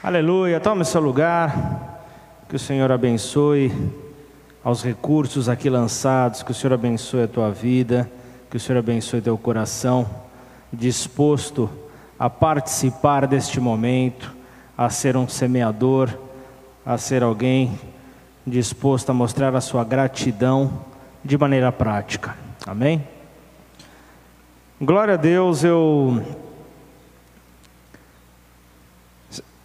Aleluia. Tome seu lugar. Que o Senhor abençoe aos recursos aqui lançados. Que o Senhor abençoe a tua vida. Que o Senhor abençoe teu coração disposto a participar deste momento, a ser um semeador, a ser alguém disposto a mostrar a sua gratidão de maneira prática. Amém? Glória a Deus, eu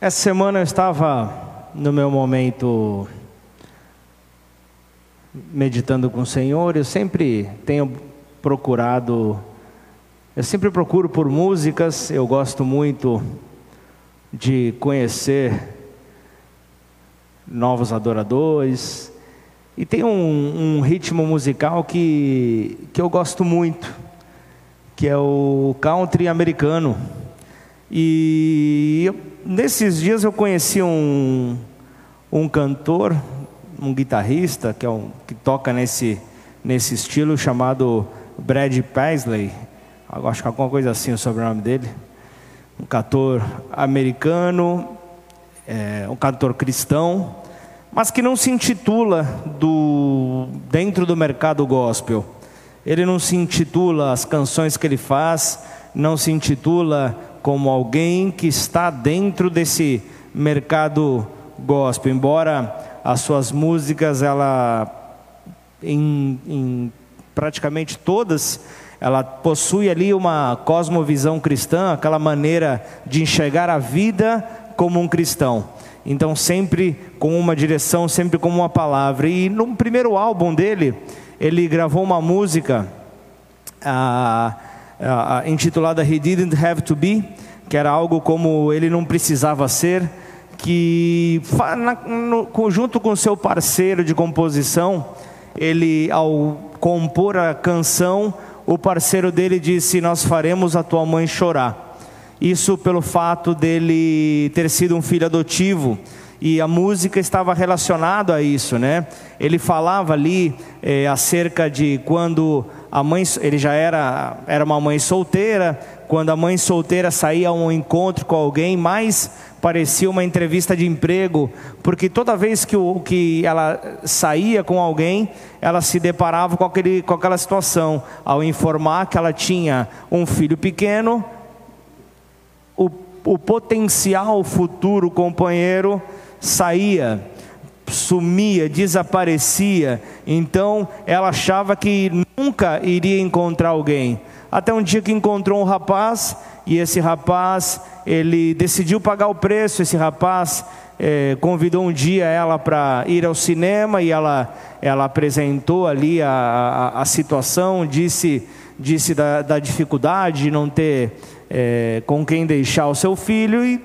Essa semana eu estava no meu momento meditando com o Senhor, eu sempre tenho procurado, eu sempre procuro por músicas, eu gosto muito de conhecer novos adoradores, e tem um, um ritmo musical que, que eu gosto muito, que é o country americano. E eu nesses dias eu conheci um, um cantor, um guitarrista que, é um, que toca nesse, nesse estilo chamado Brad Paisley. Acho que alguma coisa assim o sobrenome dele. Um cantor americano, é, um cantor cristão, mas que não se intitula do, dentro do mercado gospel. Ele não se intitula as canções que ele faz, não se intitula como alguém que está dentro desse mercado gospel, embora as suas músicas, ela em, em praticamente todas, ela possui ali uma cosmovisão cristã, aquela maneira de enxergar a vida como um cristão. Então, sempre com uma direção, sempre com uma palavra. E no primeiro álbum dele, ele gravou uma música. Ah, uh, intitulada He Didn't Have to Be, que era algo como ele não precisava ser, que na, no, junto com seu parceiro de composição, ele ao compor a canção, o parceiro dele disse: Nós faremos a tua mãe chorar. Isso pelo fato dele ter sido um filho adotivo e a música estava relacionada a isso, né? Ele falava ali é, acerca de quando a mãe, ele já era, era uma mãe solteira, quando a mãe solteira saía a um encontro com alguém, mais parecia uma entrevista de emprego, porque toda vez que, o, que ela saía com alguém, ela se deparava com, aquele, com aquela situação, ao informar que ela tinha um filho pequeno, o, o potencial futuro companheiro saía sumia, desaparecia. Então ela achava que nunca iria encontrar alguém. Até um dia que encontrou um rapaz e esse rapaz ele decidiu pagar o preço. Esse rapaz é, convidou um dia ela para ir ao cinema e ela ela apresentou ali a, a, a situação, disse disse da, da, dificuldade de não ter é, com quem deixar o seu filho e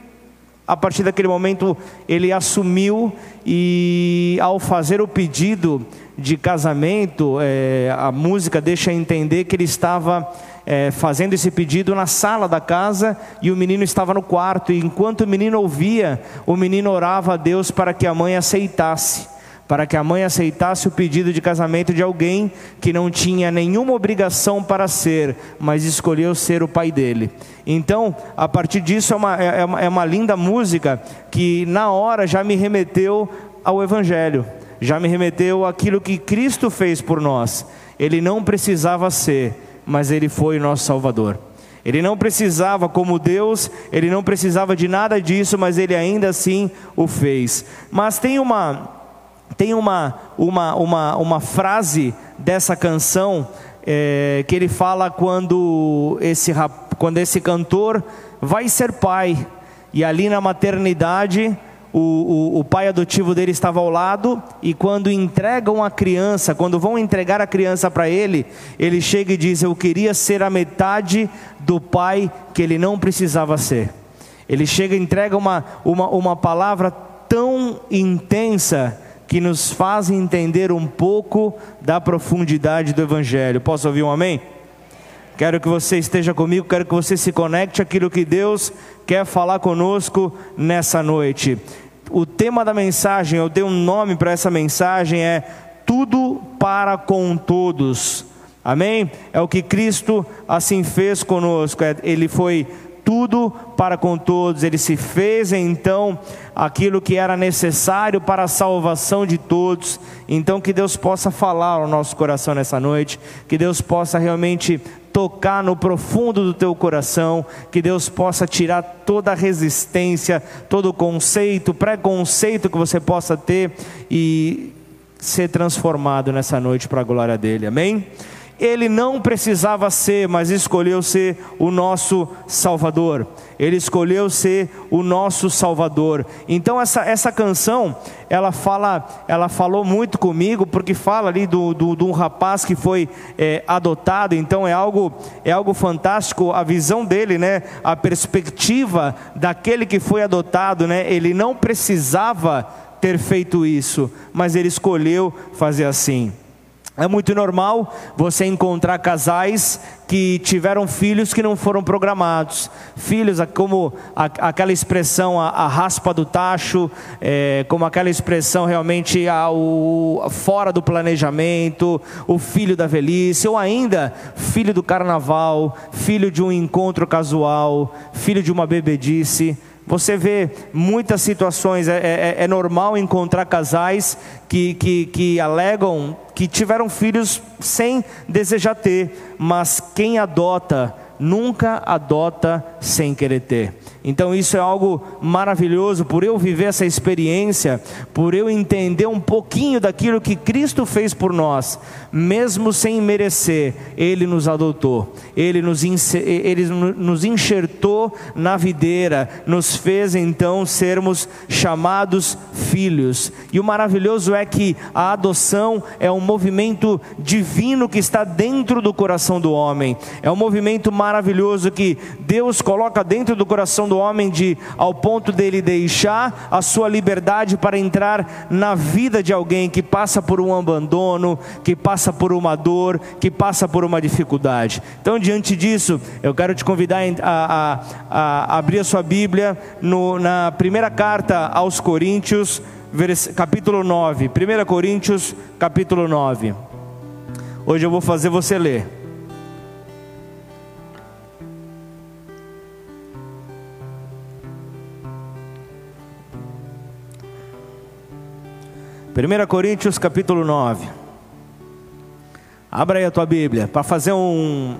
a partir daquele momento ele assumiu e ao fazer o pedido de casamento, é, a música deixa entender que ele estava é, fazendo esse pedido na sala da casa e o menino estava no quarto. E enquanto o menino ouvia, o menino orava a Deus para que a mãe aceitasse para que a mãe aceitasse o pedido de casamento de alguém que não tinha nenhuma obrigação para ser, mas escolheu ser o pai dele. Então, a partir disso, é uma, é, é uma, é uma linda música que na hora já me remeteu ao Evangelho, já me remeteu àquilo que Cristo fez por nós. Ele não precisava ser, mas ele foi o nosso Salvador. Ele não precisava, como Deus, ele não precisava de nada disso, mas ele ainda assim o fez. Mas tem uma tem uma, uma, uma, uma frase dessa canção é, que ele fala quando esse, quando esse cantor vai ser pai, e ali na maternidade o, o, o, pai adotivo dele estava ao lado, e quando entregam a criança, quando vão entregar a criança para ele, ele chega e diz: Eu queria ser a metade do pai que ele não precisava ser. Ele chega e entrega uma, uma, uma palavra tão intensa que nos fazem entender um pouco da profundidade do Evangelho. Posso ouvir um amém? Quero que você esteja comigo, quero que você se conecte àquilo que Deus quer falar conosco nessa noite. O tema da mensagem, eu dei um nome para essa mensagem, é Tudo para com Todos. Amém? É o que Cristo assim fez conosco. É, ele foi tudo para com todos. Ele se fez então aquilo que era necessário para a salvação de todos. Então que Deus possa falar ao nosso coração nessa noite, que Deus possa realmente tocar no profundo do teu coração, que Deus possa tirar toda a resistência, todo o conceito, preconceito que você possa ter e ser transformado nessa noite para a glória dele. Amém? Ele não precisava ser, mas escolheu ser o nosso Salvador. Ele escolheu ser o nosso Salvador. Então essa, essa canção, ela fala, ela falou muito comigo, porque fala ali do, do, de um rapaz que foi é, adotado. Então é algo, é algo fantástico a visão dele, né? A perspectiva daquele que foi adotado, né? Ele não precisava ter feito isso, mas ele escolheu fazer assim. É muito normal você encontrar casais que tiveram filhos que não foram programados. Filhos, como aquela expressão, a, raspa do tacho, é, como aquela expressão realmente a, o, fora do planejamento, o filho da velhice, ou ainda filho do carnaval, filho de um encontro casual, filho de uma bebedice. Você vê muitas situações, é, é, é normal encontrar casais que, que, que alegam que tiveram filhos sem desejar ter, mas quem adota nunca adota sem querer ter. Então isso é algo maravilhoso por eu viver essa experiência, por eu entender um pouquinho daquilo que Cristo fez por nós, mesmo sem merecer, Ele nos adotou, Ele nos, Ele nos enxertou na videira, nos fez então sermos chamados filhos. E o maravilhoso é que a adoção é um movimento divino que está dentro do coração do homem, é um movimento maravilhoso que Deus coloca dentro do coração do homem de ao ponto dele deixar a sua liberdade para entrar na vida de alguém que passa por um abandono, que passa por uma dor, que passa por uma dificuldade. Então, diante disso, eu quero te convidar a, a, a abrir a sua Bíblia no, na primeira carta aos Coríntios, capítulo 9. 1 Coríntios, capítulo 9. Hoje eu vou fazer você ler. 1 Coríntios capítulo 9. Abra aí a tua Bíblia para fazer um,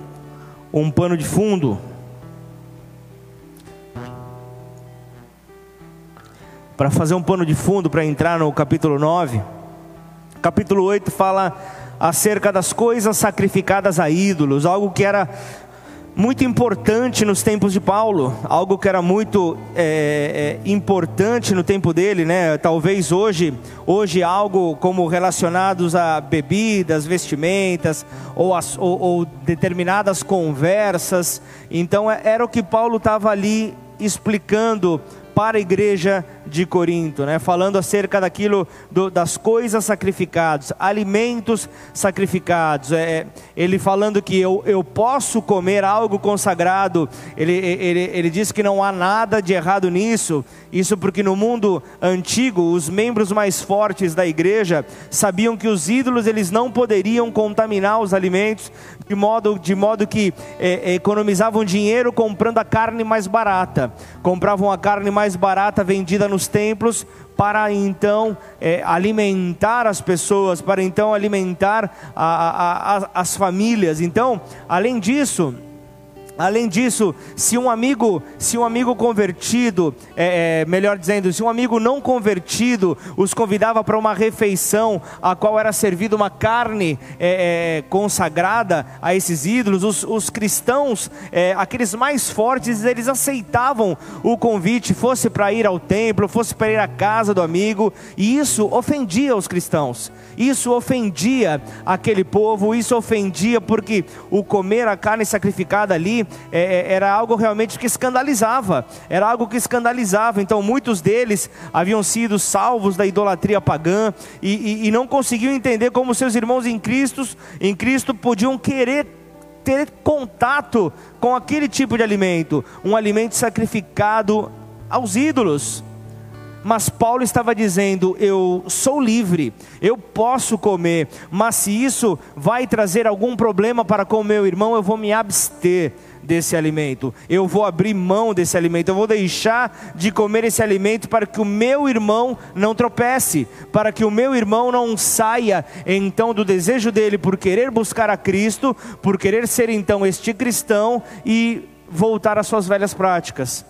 um pano de fundo. Para fazer um pano de fundo para entrar no capítulo 9. Capítulo 8 fala acerca das coisas sacrificadas a ídolos, algo que era muito importante nos tempos de Paulo, algo que era muito é, é, importante no tempo dele, né? Talvez hoje, hoje algo como relacionados a bebidas, vestimentas ou, as, ou, ou determinadas conversas. Então é, era o que Paulo estava ali explicando para a igreja de Corinto, né? falando acerca daquilo do, das coisas sacrificadas, alimentos sacrificados. É, ele falando que eu, eu posso comer algo consagrado. Ele, ele, ele diz que não há nada de errado nisso. Isso porque no mundo antigo os membros mais fortes da igreja sabiam que os ídolos eles não poderiam contaminar os alimentos de modo, de modo que é, economizavam dinheiro comprando a carne mais barata, compravam a carne mais barata vendida nos templos para então é, alimentar as pessoas, para então alimentar a, a, a, as famílias. Então, além disso, Além disso, se um amigo, se um amigo convertido, é, é, melhor dizendo, se um amigo não convertido os convidava para uma refeição, a qual era servida uma carne é, é consagrada a esses ídolos, os, os cristãos, é, aqueles mais fortes, eles aceitavam o convite, fosse para ir ao templo, fosse para ir à casa do amigo, e isso ofendia os cristãos. Isso ofendia aquele povo, isso ofendia porque o comer a carne sacrificada ali é, é, era algo realmente que escandalizava, era algo que escandalizava. Então muitos deles haviam sido salvos da idolatria pagã e, e, e não conseguiam entender como seus irmãos em Cristo, em Cristo podiam querer ter contato com aquele tipo de alimento, um alimento sacrificado aos ídolos. Mas Paulo estava dizendo: eu sou livre, eu posso comer, mas se isso vai trazer algum problema para com o meu irmão, eu vou me abster. Desse alimento. Eu vou abrir mão desse alimento. Eu vou deixar de comer esse alimento para que o meu irmão não tropece, para que o meu irmão não saia então do desejo dele por querer buscar a Cristo, por querer ser então este cristão e voltar às suas velhas práticas.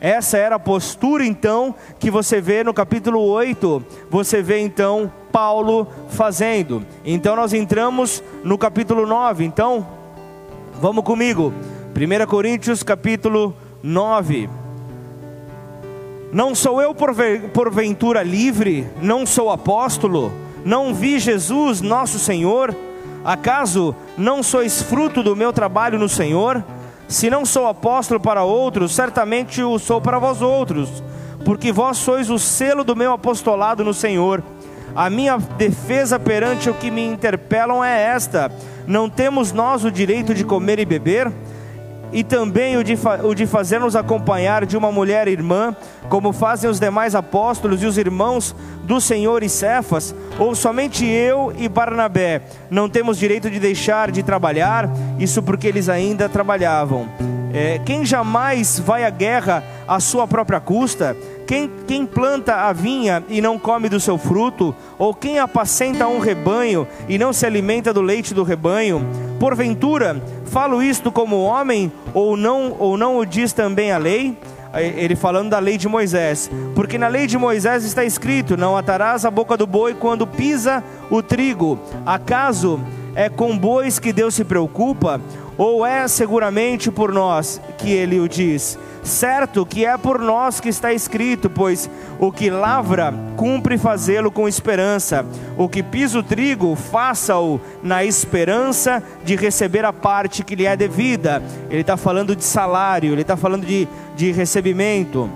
Essa era a postura então que você vê no capítulo 8, você vê então Paulo fazendo. Então nós entramos no capítulo 9. Então, vamos comigo. 1 Coríntios capítulo 9. Não sou eu porventura livre, não sou apóstolo, não vi Jesus, nosso Senhor? Acaso não sois fruto do meu trabalho no Senhor? Se não sou apóstolo para outros, certamente o sou para vós outros, porque vós sois o selo do meu apostolado no Senhor. A minha defesa perante o que me interpelam é esta: não temos nós o direito de comer e beber? E também o de, o de fazer-nos acompanhar de uma mulher irmã, como fazem os demais apóstolos e os irmãos do Senhor e Cefas, ou somente eu e Barnabé não temos direito de deixar de trabalhar, isso porque eles ainda trabalhavam. É, quem jamais vai à guerra à sua própria custa? Quem, quem planta a vinha e não come do seu fruto? Ou quem apacenta um rebanho e não se alimenta do leite do rebanho? Porventura, falo isto como homem, ou não, ou não o diz também a lei? Ele falando da lei de Moisés, porque na lei de Moisés está escrito: Não atarás a boca do boi quando pisa o trigo. Acaso é com bois que Deus se preocupa? Ou é seguramente por nós que ele o diz? Certo que é por nós que está escrito, pois o que lavra, cumpre fazê-lo com esperança. O que pisa o trigo, faça-o na esperança de receber a parte que lhe é devida. Ele está falando de salário, ele está falando de, de recebimento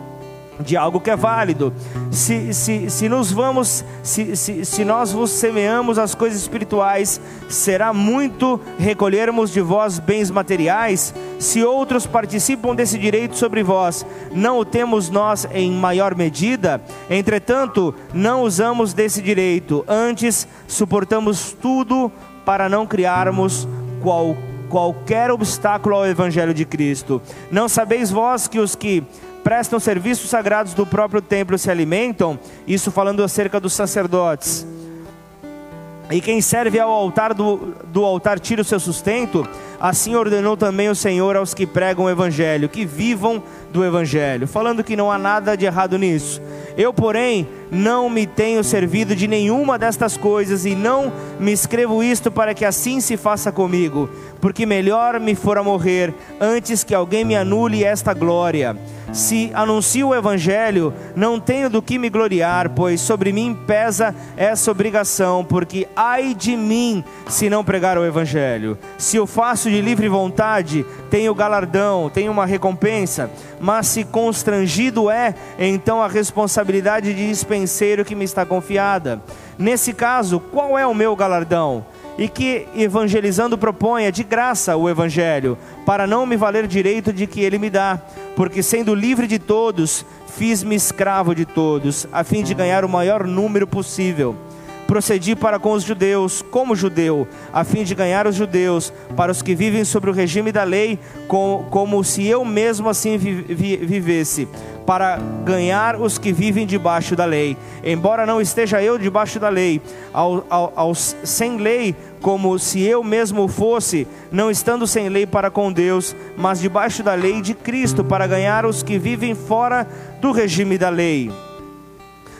de algo que é válido. Se, se, se nos vamos, se, se, se nós vos semeamos as coisas espirituais, será muito recolhermos de vós bens materiais? Se outros participam desse direito sobre vós, não o temos nós em maior medida? Entretanto, não usamos desse direito, antes suportamos tudo para não criarmos qual, qualquer obstáculo ao Evangelho de Cristo. Não sabeis vós que os que prestam serviços sagrados do próprio templo se alimentam, isso falando acerca dos sacerdotes. E quem serve ao altar do, do altar tira o seu sustento, assim ordenou também o Senhor aos que pregam o Evangelho, que vivam do Evangelho, falando que não há nada de errado nisso. Eu, porém, não me tenho servido de nenhuma destas coisas e não me escrevo isto para que assim se faça comigo, porque melhor me fora morrer antes que alguém me anule esta glória. Se anuncio o evangelho, não tenho do que me gloriar, pois sobre mim pesa essa obrigação, porque ai de mim se não pregar o evangelho. Se o faço de livre vontade, tenho galardão, tenho uma recompensa, mas se constrangido é, então a responsabilidade de dispenseiro que me está confiada. Nesse caso, qual é o meu galardão? E que evangelizando proponha de graça o evangelho, para não me valer direito de que ele me dá, porque sendo livre de todos, fiz-me escravo de todos, a fim de ganhar o maior número possível. Procedi para com os judeus, como judeu, a fim de ganhar os judeus, para os que vivem sobre o regime da lei, como, se eu mesmo assim vivesse para ganhar os que vivem debaixo da lei. Embora não esteja eu debaixo da lei, ao, ao, aos sem lei, como se eu mesmo fosse, não estando sem lei para com Deus, mas debaixo da lei de Cristo, para ganhar os que vivem fora do regime da lei.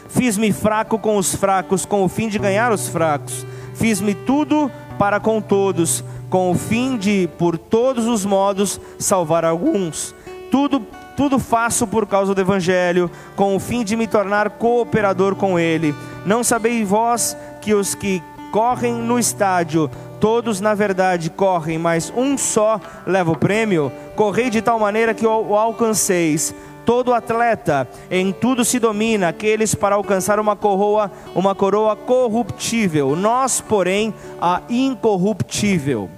Fiz-me fraco com os fracos, com o fim de ganhar os fracos. Fiz-me tudo para com todos, com o fim de, por todos os modos, salvar alguns. Tudo tudo faço por causa do Evangelho, com o fim de me tornar cooperador com ele. Não sabeis vós que os que correm no estádio, todos na verdade correm, mas um só leva o prêmio? Correi de tal maneira que o alcanceis. Todo atleta em tudo se domina, aqueles para alcançar uma coroa, uma coroa corruptível, nós, porém, a incorruptível.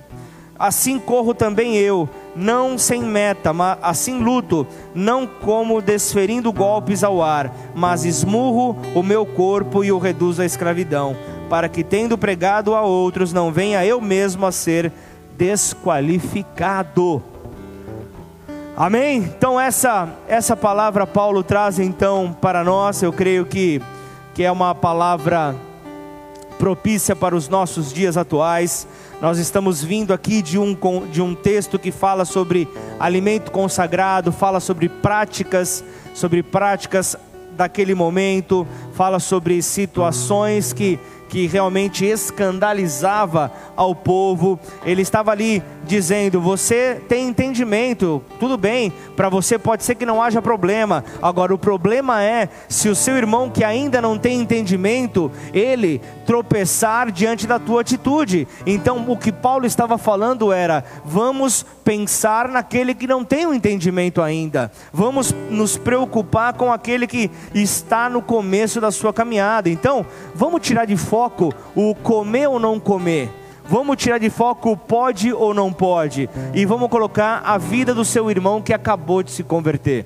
Assim corro também eu não sem meta, mas assim luto, não como desferindo golpes ao ar, mas esmurro o meu corpo e o reduzo à escravidão, para que tendo pregado a outros, não venha eu mesmo a ser desqualificado. Amém? Então essa essa palavra Paulo traz então para nós, eu creio que que é uma palavra propícia para os nossos dias atuais. Nós estamos vindo aqui de um, de um texto que fala sobre alimento consagrado, fala sobre práticas, sobre práticas daquele momento, fala sobre situações que que realmente escandalizava ao povo. Ele estava ali dizendo: Você tem entendimento, tudo bem, para você pode ser que não haja problema. Agora, o problema é se o seu irmão que ainda não tem entendimento, ele tropeçar diante da tua atitude. Então, o que Paulo estava falando era: vamos pensar naquele que não tem o entendimento ainda, vamos nos preocupar com aquele que está no começo da sua caminhada. Então, vamos tirar de fora foco o comer ou não comer. Vamos tirar de foco o pode ou não pode. E vamos colocar a vida do seu irmão que acabou de se converter.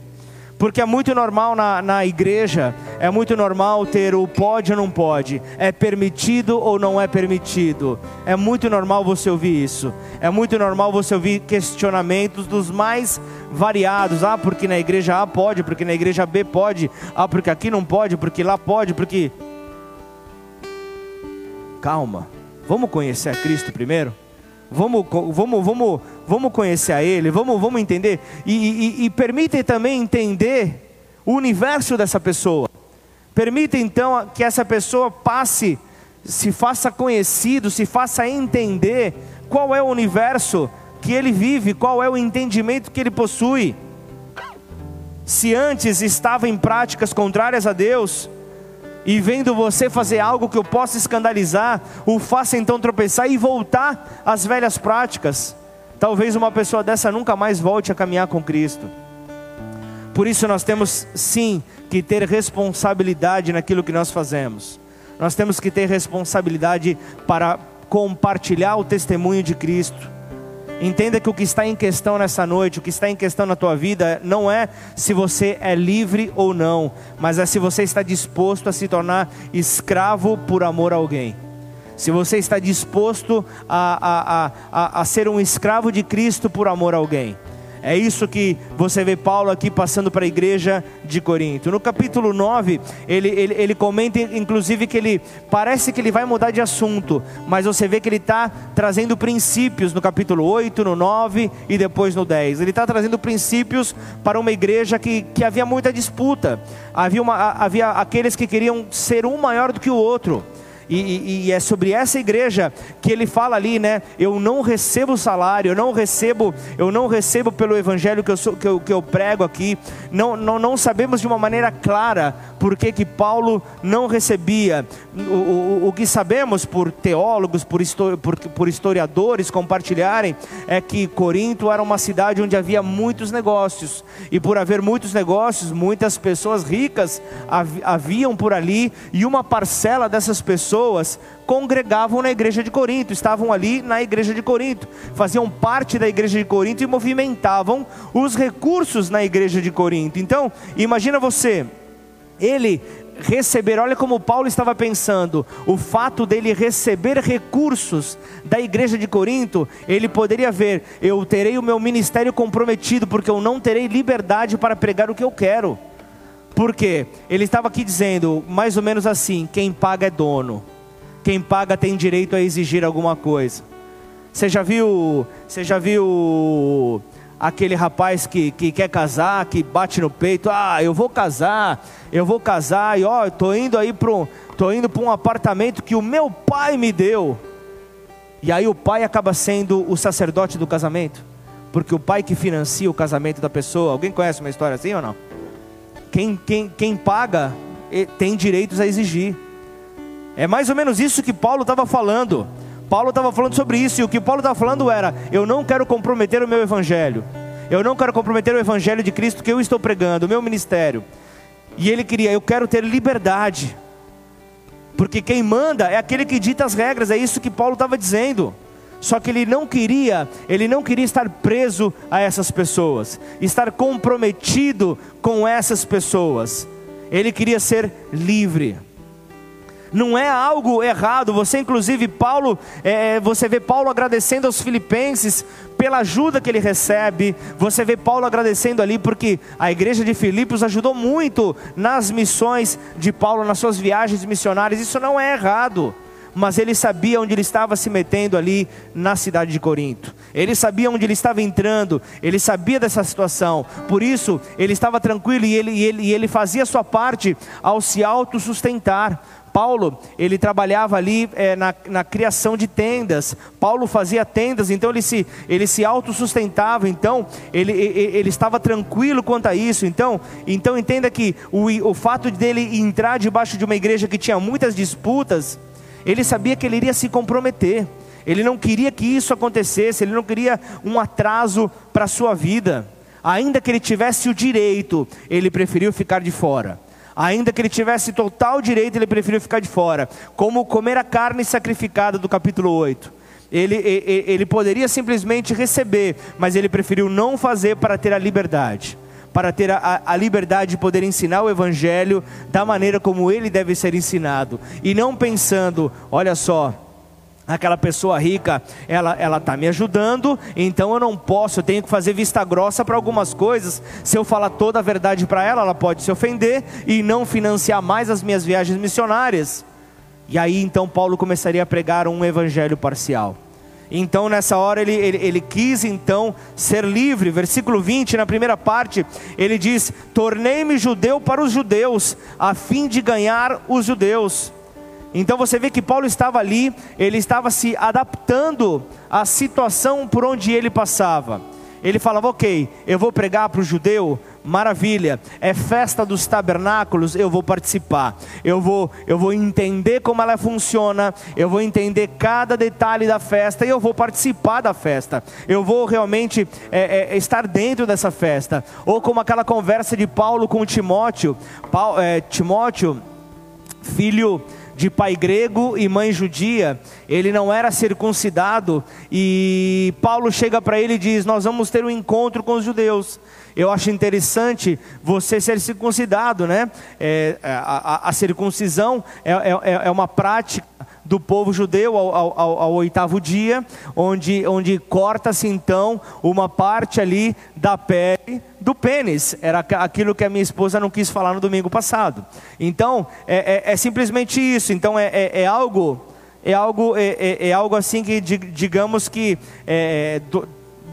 Porque é muito normal na, na igreja, é muito normal ter o pode ou não pode, é permitido ou não é permitido. É muito normal você ouvir isso. É muito normal você ouvir questionamentos dos mais variados. Ah, porque na igreja A pode, porque na igreja B pode. Ah, porque aqui não pode, porque lá pode, porque calma. Vamos conhecer a Cristo primeiro? Vamos, vamos, vamos, vamos conhecer a Ele, vamos, vamos entender. E, e, e permitem também entender o universo dessa pessoa. Permita então que essa pessoa passe, se faça conhecido, se faça entender qual é o universo que ele vive, qual é o entendimento que ele possui. Se antes estava em práticas contrárias a Deus, e vendo você fazer algo que eu possa escandalizar, o faça então tropeçar e voltar às velhas práticas. Talvez uma pessoa dessa nunca mais volte a caminhar com Cristo. Por isso nós temos sim que ter responsabilidade naquilo que nós fazemos. Nós temos que ter responsabilidade para compartilhar o testemunho de Cristo Entenda que o que está em questão nessa noite, o que está em questão na tua vida, não é se você é livre ou não, mas é se você está disposto a se tornar escravo por amor a alguém. Se você está disposto a, a, a, a, a ser um escravo de Cristo por amor a alguém. É isso que você vê Paulo aqui passando para a igreja de Corinto. No capítulo 9, ele, ele, ele comenta inclusive que ele parece que ele vai mudar de assunto, mas você vê que ele está trazendo princípios no capítulo 8, no 9 e depois no 10. Ele está trazendo princípios para uma igreja que, que havia muita disputa, havia, uma, havia aqueles que queriam ser um maior do que o outro. E, e, e, é sobre essa igreja que ele fala ali, né? Eu não recebo salário, eu não recebo, eu não recebo pelo evangelho que eu, sou, que eu, que eu prego aqui. Não, não, não sabemos de uma maneira clara por que, que Paulo não recebia. O, o, o que sabemos por teólogos, por, por, por historiadores compartilharem, é que Corinto era uma cidade onde havia muitos negócios. E por haver muitos negócios, muitas pessoas ricas haviam por ali, e uma parcela dessas pessoas congregavam na igreja de Corinto, estavam ali na igreja de Corinto, faziam parte da igreja de Corinto e movimentavam os recursos na igreja de Corinto. Então, imagina você, ele receber, olha como Paulo estava pensando, o fato dele receber recursos da igreja de Corinto, ele poderia ver, eu terei o meu ministério comprometido, porque eu não terei liberdade para pregar o que eu quero. Porque ele estava aqui dizendo, mais ou menos assim: quem paga é dono, quem paga tem direito a exigir alguma coisa. Você já viu, você já viu aquele rapaz que, que quer casar, que bate no peito, ah, eu vou casar, eu vou casar, e ó, tô indo aí tô indo para um apartamento que o meu pai me deu. E aí o pai acaba sendo o sacerdote do casamento, porque o pai que financia o casamento da pessoa. Alguém conhece uma história assim ou não? Quem, quem, quem paga tem direitos a exigir. É mais ou menos isso que Paulo estava falando. Paulo estava falando sobre isso, e o que Paulo estava falando era: eu não quero comprometer o meu evangelho, eu não quero comprometer o evangelho de Cristo que eu estou pregando, o meu ministério. E ele queria: eu quero ter liberdade, porque quem manda é aquele que dita as regras, é isso que Paulo estava dizendo. Só que ele não queria, ele não queria estar preso a essas pessoas, estar comprometido com essas pessoas. Ele queria ser livre. não é algo errado. Você, inclusive, Paulo, é, você vê Paulo agradecendo aos filipenses pela ajuda que ele recebe. Você vê Paulo agradecendo ali porque a igreja de Filipos ajudou muito nas missões de Paulo, nas suas viagens missionárias. Isso não é errado mas ele sabia onde ele estava se metendo ali na cidade de Corinto. Ele sabia onde ele estava entrando, ele sabia dessa situação. Por isso, ele estava tranquilo e ele, e ele, e ele fazia sua parte ao se autossustentar. Paulo, ele trabalhava ali é, na, na, criação de tendas. Paulo fazia tendas, então ele se, ele se autossustentava, então ele, ele, ele, estava tranquilo quanto a isso. Então, então entenda que o, o fato dele entrar debaixo de uma igreja que tinha muitas disputas, ele sabia que ele iria se comprometer. Ele não queria que isso acontecesse, ele não queria um atraso para a sua vida. Ainda que ele tivesse o direito, ele preferiu ficar de fora. Ainda que ele tivesse total direito, ele preferiu ficar de fora. Como comer a carne sacrificada do capítulo 8. Ele, ele, ele poderia simplesmente receber, mas ele preferiu não fazer para ter a liberdade para ter a, a, liberdade de poder ensinar o Evangelho da maneira como ele deve ser ensinado, e não pensando, olha só, aquela pessoa rica, ela ela está me ajudando, então eu não posso, eu tenho que fazer vista grossa para algumas coisas. Se eu falar toda a verdade para ela, ela pode se ofender e não financiar mais as minhas viagens missionárias. E aí então Paulo começaria a pregar um evangelho parcial. Então nessa hora ele, ele, ele, quis então ser livre. Versículo 20, na primeira parte, ele diz: Tornei-me judeu para os judeus, a fim de ganhar os judeus. Então você vê que Paulo estava ali, ele estava se adaptando à situação por onde ele passava. Ele falava: Ok, eu vou pregar para o judeu, maravilha, é festa dos tabernáculos, eu vou participar, eu vou, eu vou entender como ela funciona, eu vou entender cada detalhe da festa e eu vou participar da festa, eu vou realmente é, é, estar dentro dessa festa, ou como aquela conversa de Paulo com Timóteo, Paulo, é, Timóteo, filho de pai grego e mãe judia, ele não era circuncidado, e Paulo chega para ele e diz: Nós vamos ter um encontro com os judeus. Eu acho interessante você ser circuncidado, né? É, a, a, a, circuncisão é, é, é uma prática do povo judeu ao, ao, ao, oitavo dia, onde, onde corta-se então uma parte ali da pele do pênis. Era aquilo que a minha esposa não quis falar no domingo passado. Então, é, é, é simplesmente isso. Então, é, é, é algo. É algo, é, é, é algo assim que, digamos que, é,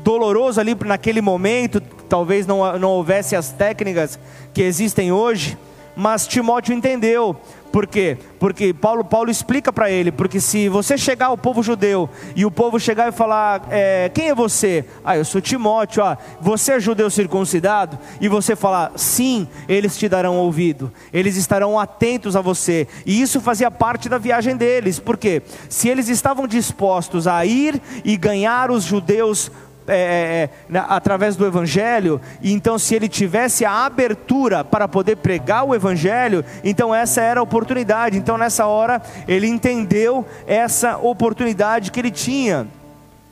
doloroso ali naquele momento, talvez não, não houvesse as técnicas que existem hoje, mas Timóteo entendeu. Por quê? Porque Paulo, Paulo explica para ele, porque se você chegar ao povo judeu e o povo chegar e falar, é, quem é você? Ah, eu sou Timóteo, ah, você é judeu circuncidado? E você falar, sim, eles te darão ouvido, eles estarão atentos a você. E isso fazia parte da viagem deles, porque se eles estavam dispostos a ir e ganhar os judeus é, é, é através do Evangelho, então se ele tivesse a abertura para poder pregar o Evangelho, então essa era a oportunidade. Então nessa hora ele entendeu essa oportunidade que ele tinha.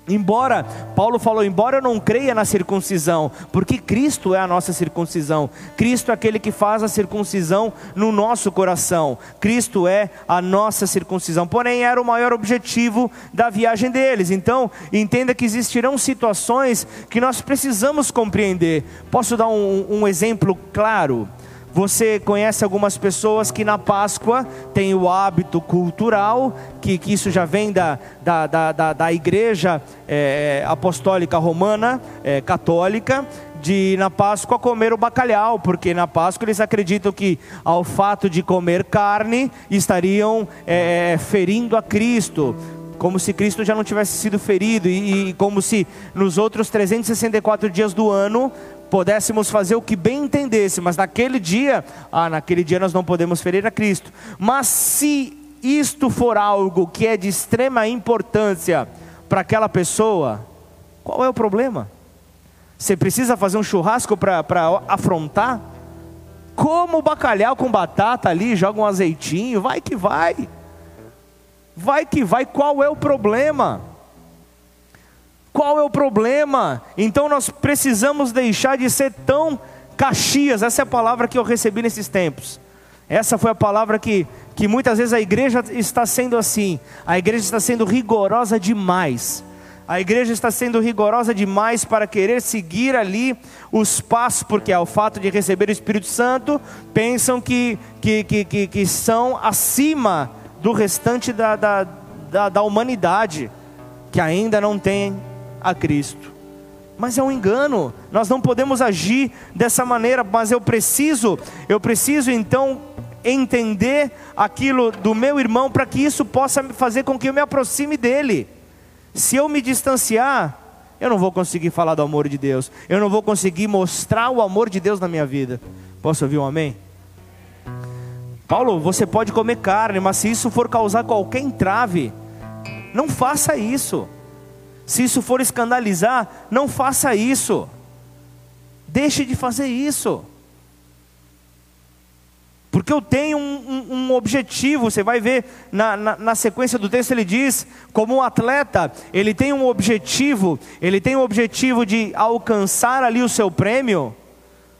Embora, Paulo falou, embora eu não creia na circuncisão, porque Cristo é a nossa circuncisão, Cristo é aquele que faz a circuncisão no nosso coração, Cristo é a nossa circuncisão, porém era o maior objetivo da viagem deles, então entenda que existirão situações que nós precisamos compreender. Posso dar um, um exemplo claro? Você conhece algumas pessoas que na Páscoa têm o hábito cultural, que, que isso já vem da, da, da, da, da igreja é, apostólica romana, é, católica, de na Páscoa comer o bacalhau, porque na Páscoa eles acreditam que ao fato de comer carne estariam é, ferindo a Cristo, como se Cristo já não tivesse sido ferido e, e como se nos outros 364 dias do ano pudéssemos fazer o que bem entendesse, mas naquele dia, ah, naquele dia nós não podemos ferir a Cristo. Mas se isto for algo que é de extrema importância para aquela pessoa, qual é o problema? Você precisa fazer um churrasco para afrontar? Como bacalhau com batata ali, joga um azeitinho, vai que vai. Vai que vai, qual é o problema? Qual é o problema? Então nós precisamos deixar de ser tão caxias, essa é a palavra que eu recebi nesses tempos. Essa foi a palavra que, que muitas vezes a igreja está sendo assim. A igreja está sendo rigorosa demais. A igreja está sendo rigorosa demais para querer seguir ali os passos, porque ao fato de receber o Espírito Santo, pensam que, que, que, que, que são acima do restante da, da, da, da humanidade, que ainda não tem a Cristo. Mas é um engano. Nós não podemos agir dessa maneira, mas eu preciso, eu preciso então entender aquilo do meu irmão para que isso possa fazer com que eu me aproxime dele. Se eu me distanciar, eu não vou conseguir falar do amor de Deus. Eu não vou conseguir mostrar o amor de Deus na minha vida. Posso ouvir um amém? Paulo, você pode comer carne, mas se isso for causar qualquer entrave, não faça isso. Se isso for escandalizar, não faça isso. Deixe de fazer isso. Porque eu tenho um, um, um objetivo, você vai ver na, na, na, sequência do texto, ele diz: como um atleta, ele tem um objetivo, ele tem o um objetivo de alcançar ali o seu prêmio.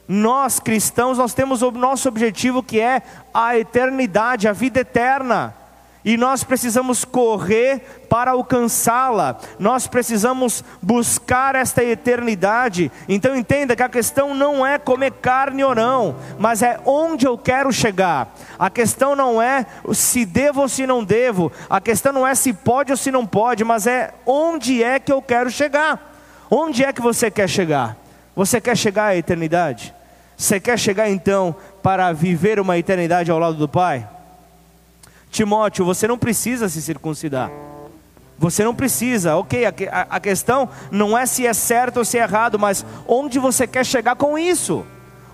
Nós cristãos, nós temos o nosso objetivo que é a eternidade, a vida eterna e nós precisamos correr para alcançá-la, nós precisamos buscar esta eternidade. Então entenda que a questão não é comer carne ou não, mas é onde eu quero chegar. A questão não é se devo ou se não devo, a questão não é se pode ou se não pode, mas é onde é que eu quero chegar. Onde é que você quer chegar? Você quer chegar à eternidade? Você quer chegar então para viver uma eternidade ao lado do Pai? Timóteo, você não precisa se circuncidar. Você não precisa, ok? A, a, questão não é se é certo ou se é errado, mas onde você quer chegar com isso?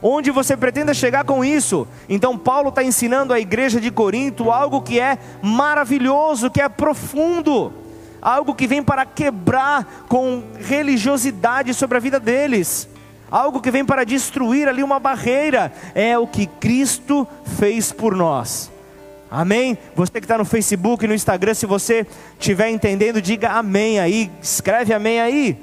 Onde você pretende chegar com isso? Então, Paulo está ensinando à igreja de Corinto algo que é maravilhoso, que é profundo, algo que vem para quebrar com religiosidade sobre a vida deles, algo que vem para destruir ali uma barreira, é o que Cristo fez por nós. Amém? Você que está no Facebook no Instagram, se você estiver entendendo, diga amém aí, escreve amém aí.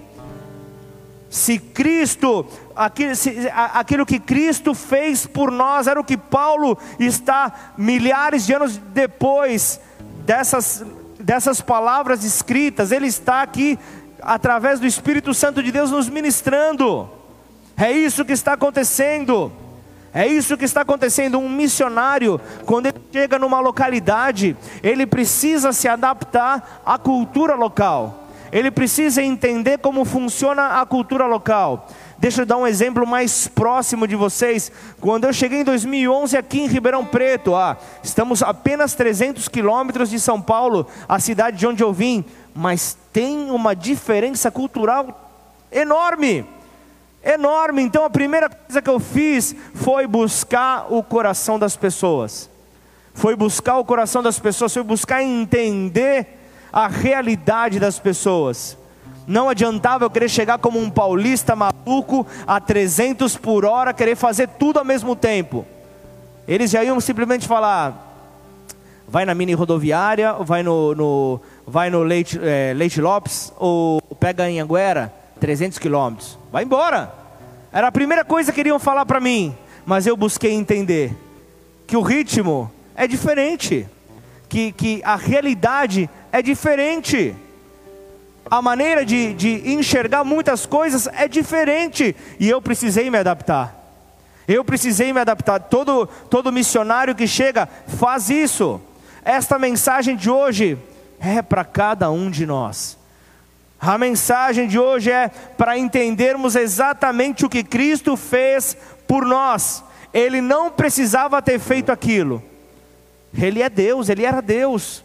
Se Cristo, aquilo, se, aquilo que Cristo fez por nós, era o que Paulo está milhares de anos depois dessas, dessas palavras escritas, ele está aqui através do Espírito Santo de Deus nos ministrando. É isso que está acontecendo. É isso que está acontecendo. Um missionário, quando ele chega numa localidade, ele precisa se adaptar à cultura local. Ele precisa entender como funciona a cultura local. Deixa eu dar um exemplo mais próximo de vocês. Quando eu cheguei em 2011 aqui em Ribeirão Preto, ah, estamos apenas 300 quilômetros de São Paulo, a cidade de onde eu vim, mas tem uma diferença cultural enorme enorme. Então a primeira coisa que eu fiz foi buscar o coração das pessoas. Foi buscar o coração das pessoas, foi buscar entender a realidade das pessoas. Não adiantava eu querer chegar como um paulista maluco a 300 por hora, querer fazer tudo ao mesmo tempo. Eles já iam simplesmente falar: vai na mini rodoviária, vai no, no vai no Leite, é, Leite Lopes ou pega em Anguera, 300 quilômetros. Vai embora. Era a primeira coisa que queriam falar para mim, mas eu busquei entender que o ritmo é diferente, que, que a realidade é diferente, a maneira de, de enxergar muitas coisas é diferente, e eu precisei me adaptar. Eu precisei me adaptar. Todo, todo missionário que chega faz isso. Esta mensagem de hoje é para cada um de nós. A mensagem de hoje é para entendermos exatamente o que Cristo fez por nós. Ele não precisava ter feito aquilo. Ele é Deus, ele era Deus.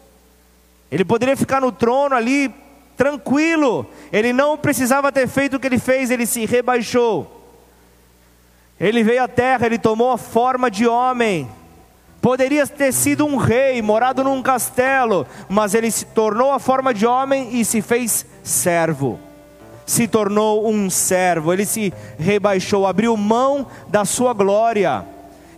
Ele poderia ficar no trono ali tranquilo. Ele não precisava ter feito o que ele fez, ele se rebaixou. Ele veio à terra, ele tomou a forma de homem. Poderia ter sido um rei, morado num castelo, mas ele se tornou a forma de homem e se fez servo. Se tornou um servo, ele se rebaixou, abriu mão da sua glória.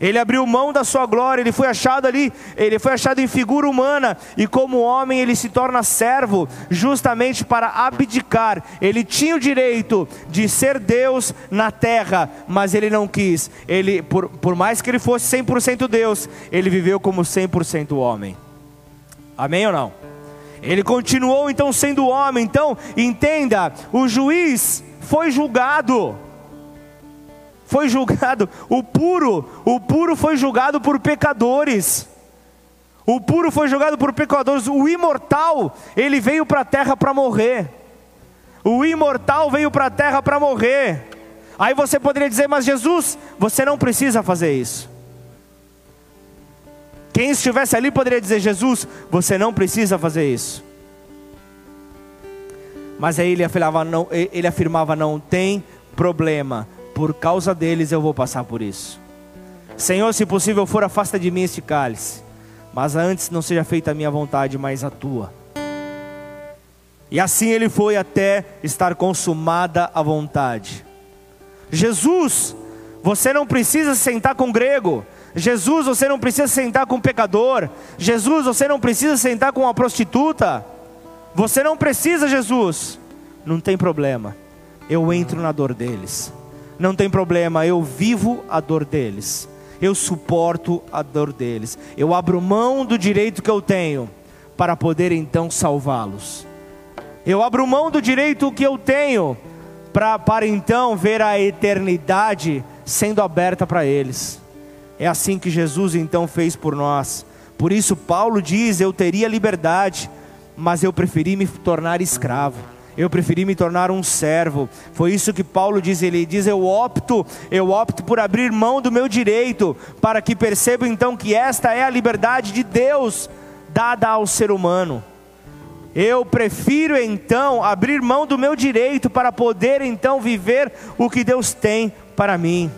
Ele abriu mão da sua glória, ele foi achado ali, ele foi achado em figura humana, e como homem ele se torna servo, justamente para abdicar. Ele tinha o direito de ser Deus na terra, mas ele não quis. Ele, por, por mais que ele fosse 100% Deus, ele viveu como 100% homem. Amém ou não? Ele continuou então sendo homem. Então, entenda, o juiz foi julgado foi julgado, o puro, o puro foi julgado por pecadores. O puro foi julgado por pecadores, o imortal, ele veio para a terra para morrer. O imortal veio para a terra para morrer. Aí você poderia dizer, mas Jesus, você não precisa fazer isso. Quem estivesse ali poderia dizer, Jesus, você não precisa fazer isso. Mas aí ele afirmava, não, ele afirmava, não tem problema por causa deles eu vou passar por isso. Senhor, se possível for, afasta de mim este cálice, mas antes não seja feita a minha vontade, mas a tua. E assim ele foi até estar consumada a vontade. Jesus, você não precisa sentar com grego. Jesus, você não precisa sentar com pecador. Jesus, você não precisa sentar com uma prostituta. Você não precisa, Jesus. Não tem problema. Eu entro na dor deles não tem problema, eu vivo a dor deles, eu suporto a dor deles, eu abro mão do direito que eu tenho para poder então salvá-los. Eu abro mão do direito que eu tenho pra, para então ver a eternidade sendo aberta para eles. É assim que Jesus então fez por nós. Por isso, Paulo diz: Eu teria liberdade, mas eu preferi me tornar escravo eu preferi me tornar um servo. Foi isso que Paulo diz, ele diz: "Eu opto, eu opto por abrir mão do meu direito, para que perceba então que esta é a liberdade de Deus dada ao ser humano. Eu prefiro então abrir mão do meu direito para poder então viver o que Deus tem para mim.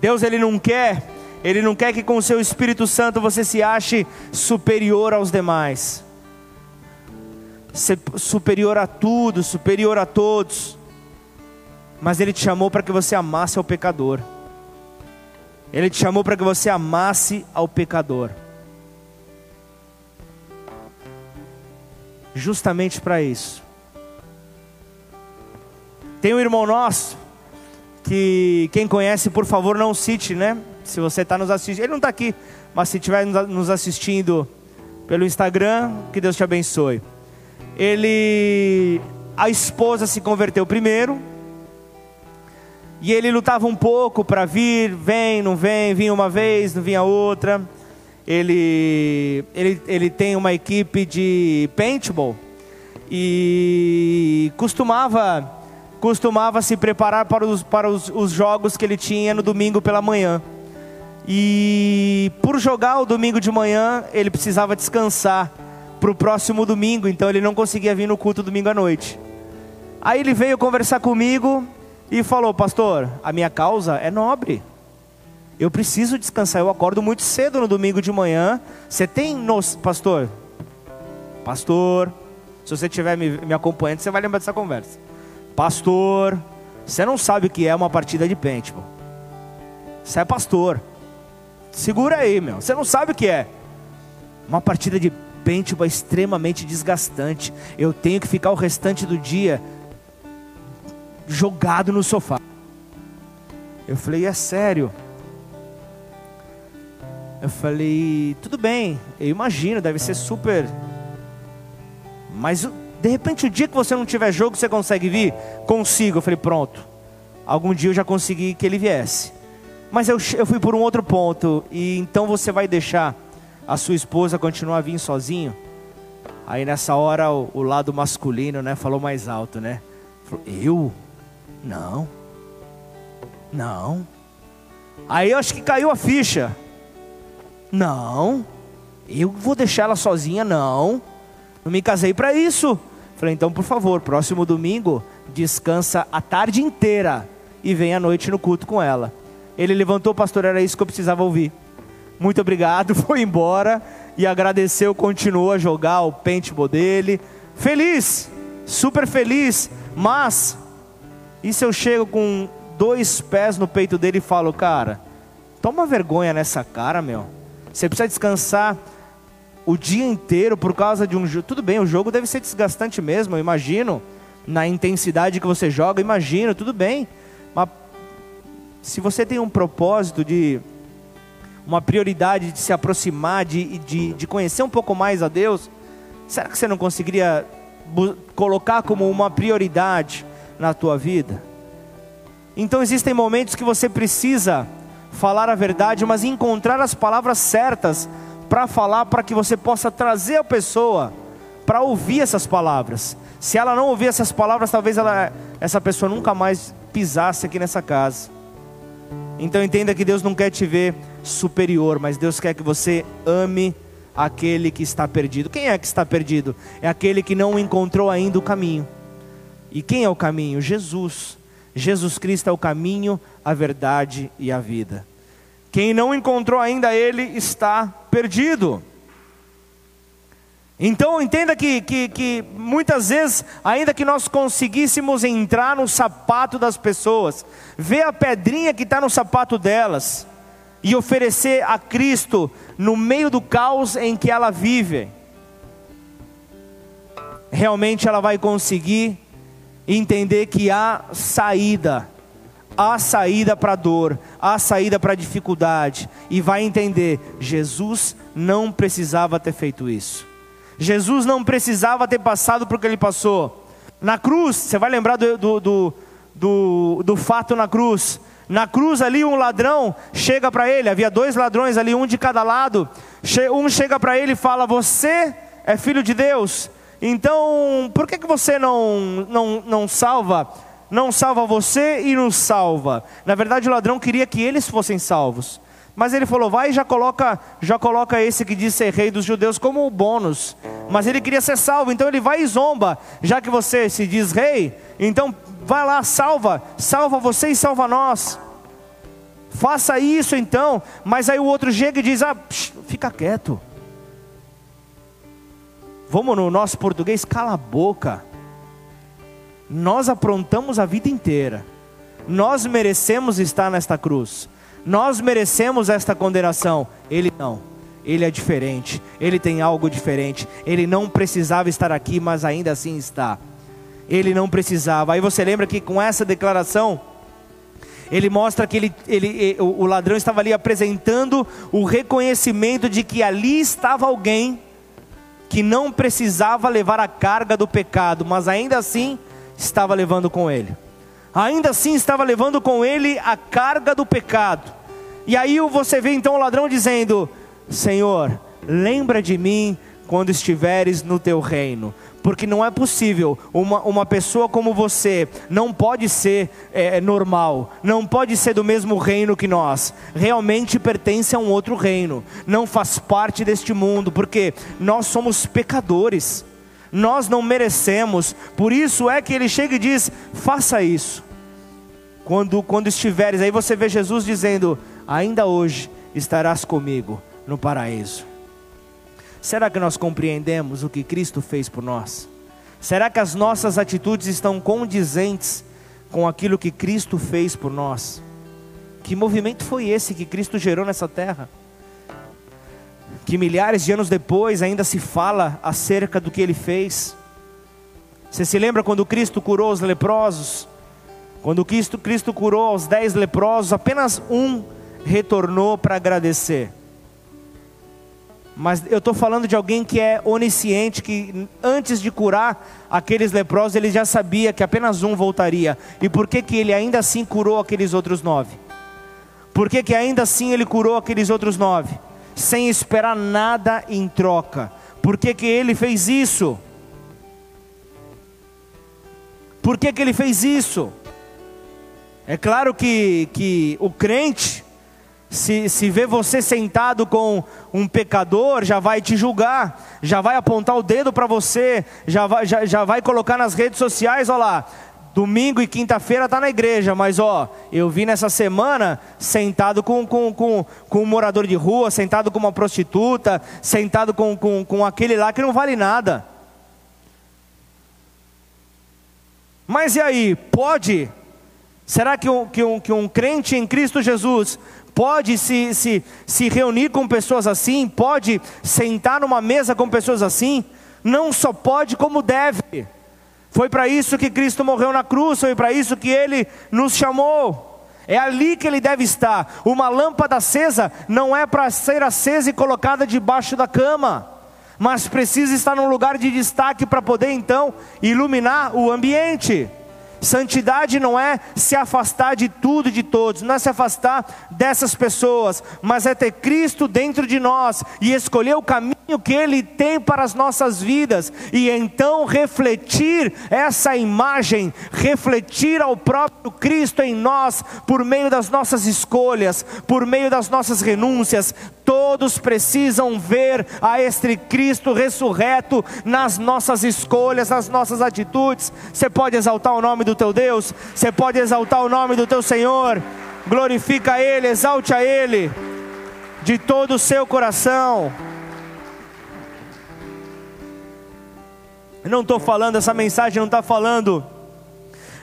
Deus ele não quer, ele não quer que com o seu Espírito Santo você se ache superior aos demais superior a tudo, superior a todos. Mas Ele te chamou para que você amasse ao pecador. Ele te chamou para que você amasse ao pecador. Justamente para isso. Tem um irmão nosso que quem conhece, por favor, não cite, né? Se você está nos assistindo, ele não está aqui, mas se estiver nos assistindo pelo Instagram, que Deus te abençoe ele a esposa se converteu primeiro. E ele lutava um pouco para vir, vem, não vem, vinha uma vez, não vinha outra. Ele, ele, ele tem uma equipe de paintball e costumava, costumava se preparar para, os, para os, os jogos que ele tinha no domingo pela manhã. E por jogar o domingo de manhã, ele precisava descansar para o próximo domingo, então ele não conseguia vir no culto domingo à noite. Aí ele veio conversar comigo e falou: Pastor, a minha causa é nobre. Eu preciso descansar. Eu acordo muito cedo no domingo de manhã. Você tem noção, pastor? Pastor, se você estiver me, me acompanhando, você vai lembrar dessa conversa. Pastor, você não sabe o que é uma partida de paintball. Você é pastor. Segura aí, meu. Você não sabe o que é. Uma partida de é extremamente desgastante. Eu tenho que ficar o restante do dia jogado no sofá. Eu falei, é sério? Eu falei, tudo bem, eu imagino, deve ser super. Mas de repente, o dia que você não tiver jogo, você consegue vir? Consigo. Eu falei, pronto. Algum dia eu já consegui que ele viesse. Mas eu, eu fui por um outro ponto. E então você vai deixar a sua esposa continua a vir sozinho. Aí nessa hora o, o, lado masculino, né, falou mais alto, né? Falou, eu? Não. Não. Aí eu acho que caiu a ficha. Não. Eu vou deixar ela sozinha, não. Não me casei para isso. Falei, então, por favor, próximo domingo, descansa a tarde inteira e vem à noite no culto com ela. Ele levantou, pastor, era isso que eu precisava ouvir muito obrigado, foi embora e agradeceu, continuou a jogar o paintball dele. Feliz, super feliz, mas e se eu chego com dois pés no peito dele e falo, cara, Toma vergonha nessa cara, meu. Você precisa descansar o dia inteiro por causa de um jogo. Tudo bem, o jogo deve ser desgastante mesmo, eu imagino. Na intensidade que você joga, imagino, tudo bem. Mas se você tem um propósito de uma prioridade de se aproximar, de, de, de conhecer um pouco mais a Deus, será que você não conseguiria colocar como uma prioridade na tua vida? Então existem momentos que você precisa falar a verdade, mas encontrar as palavras certas para falar, para que você possa trazer a pessoa para ouvir essas palavras. Se ela não ouvir essas palavras, talvez ela, essa pessoa nunca mais pisasse aqui nessa casa. Então entenda que Deus não quer te ver superior, mas Deus quer que você ame aquele que está perdido. Quem é que está perdido? É aquele que não encontrou ainda o caminho. E quem é o caminho? Jesus. Jesus Cristo é o caminho, a verdade e a vida. Quem não encontrou ainda Ele está perdido. Então entenda que, que, que, muitas vezes, ainda que nós conseguíssemos entrar no sapato das pessoas, ver a pedrinha que está no sapato delas e oferecer a Cristo no meio do caos em que ela vive, realmente ela vai conseguir entender que há saída, há saída para a dor, há saída para a dificuldade, e vai entender: Jesus não precisava ter feito isso, Jesus não precisava ter passado por que ele passou. Na cruz, você vai lembrar do, do, do, do, do fato na cruz. Na cruz ali um ladrão chega para ele, havia dois ladrões ali, um de cada lado. Um chega para ele e fala: Você é filho de Deus. Então, por que, que você não, não, não salva? Não salva você e nos salva. Na verdade, o ladrão queria que eles fossem salvos. Mas ele falou: vai e já coloca, já coloca esse que diz ser rei dos judeus como bônus. Mas ele queria ser salvo, então ele vai e zomba. Já que você se diz rei, então vai lá, salva, salva você e salva nós. Faça isso então. Mas aí o outro chega e diz: ah, psh, fica quieto. Vamos no nosso português, cala a boca. Nós aprontamos a vida inteira. Nós merecemos estar nesta cruz. Nós merecemos esta condenação. Ele não. Ele é diferente. Ele tem algo diferente. Ele não precisava estar aqui, mas ainda assim está. Ele não precisava. Aí você lembra que com essa declaração, ele mostra que ele, ele, o ladrão estava ali apresentando o reconhecimento de que ali estava alguém que não precisava levar a carga do pecado, mas ainda assim estava levando com ele. Ainda assim estava levando com ele a carga do pecado. E aí você vê então o ladrão dizendo: Senhor, lembra de mim quando estiveres no teu reino. Porque não é possível, uma, uma pessoa como você não pode ser é, normal, não pode ser do mesmo reino que nós, realmente pertence a um outro reino, não faz parte deste mundo, porque nós somos pecadores, nós não merecemos, por isso é que ele chega e diz: faça isso, quando, quando estiveres, aí você vê Jesus dizendo: ainda hoje estarás comigo no paraíso. Será que nós compreendemos o que Cristo fez por nós? Será que as nossas atitudes estão condizentes com aquilo que Cristo fez por nós? Que movimento foi esse que Cristo gerou nessa terra? Que milhares de anos depois ainda se fala acerca do que ele fez. Você se lembra quando Cristo curou os leprosos? Quando Cristo, Cristo curou os dez leprosos, apenas um retornou para agradecer. Mas eu estou falando de alguém que é onisciente, que antes de curar aqueles leprosos, ele já sabia que apenas um voltaria. E por que, que ele ainda assim curou aqueles outros nove? Por que, que ainda assim ele curou aqueles outros nove? Sem esperar nada em troca. Por que, que ele fez isso? Por que, que ele fez isso? É claro que, que o crente se, se vê você sentado com um pecador, já vai te julgar, já vai apontar o dedo para você, já vai, já, já vai colocar nas redes sociais, olha lá, domingo e quinta-feira está na igreja, mas ó, eu vi nessa semana sentado com, com, com, com um morador de rua, sentado com uma prostituta, sentado com, com, com aquele lá que não vale nada. Mas e aí, pode Será que um, que um, que um crente em Cristo Jesus pode se, se, se reunir com pessoas assim? Pode sentar numa mesa com pessoas assim? Não só pode, como deve. Foi para isso que Cristo morreu na cruz, foi para isso que ele nos chamou. É ali que ele deve estar. Uma lâmpada acesa não é para ser acesa e colocada debaixo da cama, mas precisa estar num lugar de destaque para poder então iluminar o ambiente. Santidade não é se afastar de tudo e de todos, não é se afastar dessas pessoas, mas é ter Cristo dentro de nós e escolher o caminho que Ele tem para as nossas vidas, e então refletir essa imagem, refletir ao próprio Cristo em nós, por meio das nossas escolhas, por meio das nossas renúncias. Todos precisam ver a este Cristo ressurreto nas nossas escolhas, nas nossas atitudes. Você pode exaltar o nome do teu Deus, você pode exaltar o nome do teu Senhor, glorifica Ele, exalte a Ele, de todo o seu coração. Não estou falando, essa mensagem não está falando,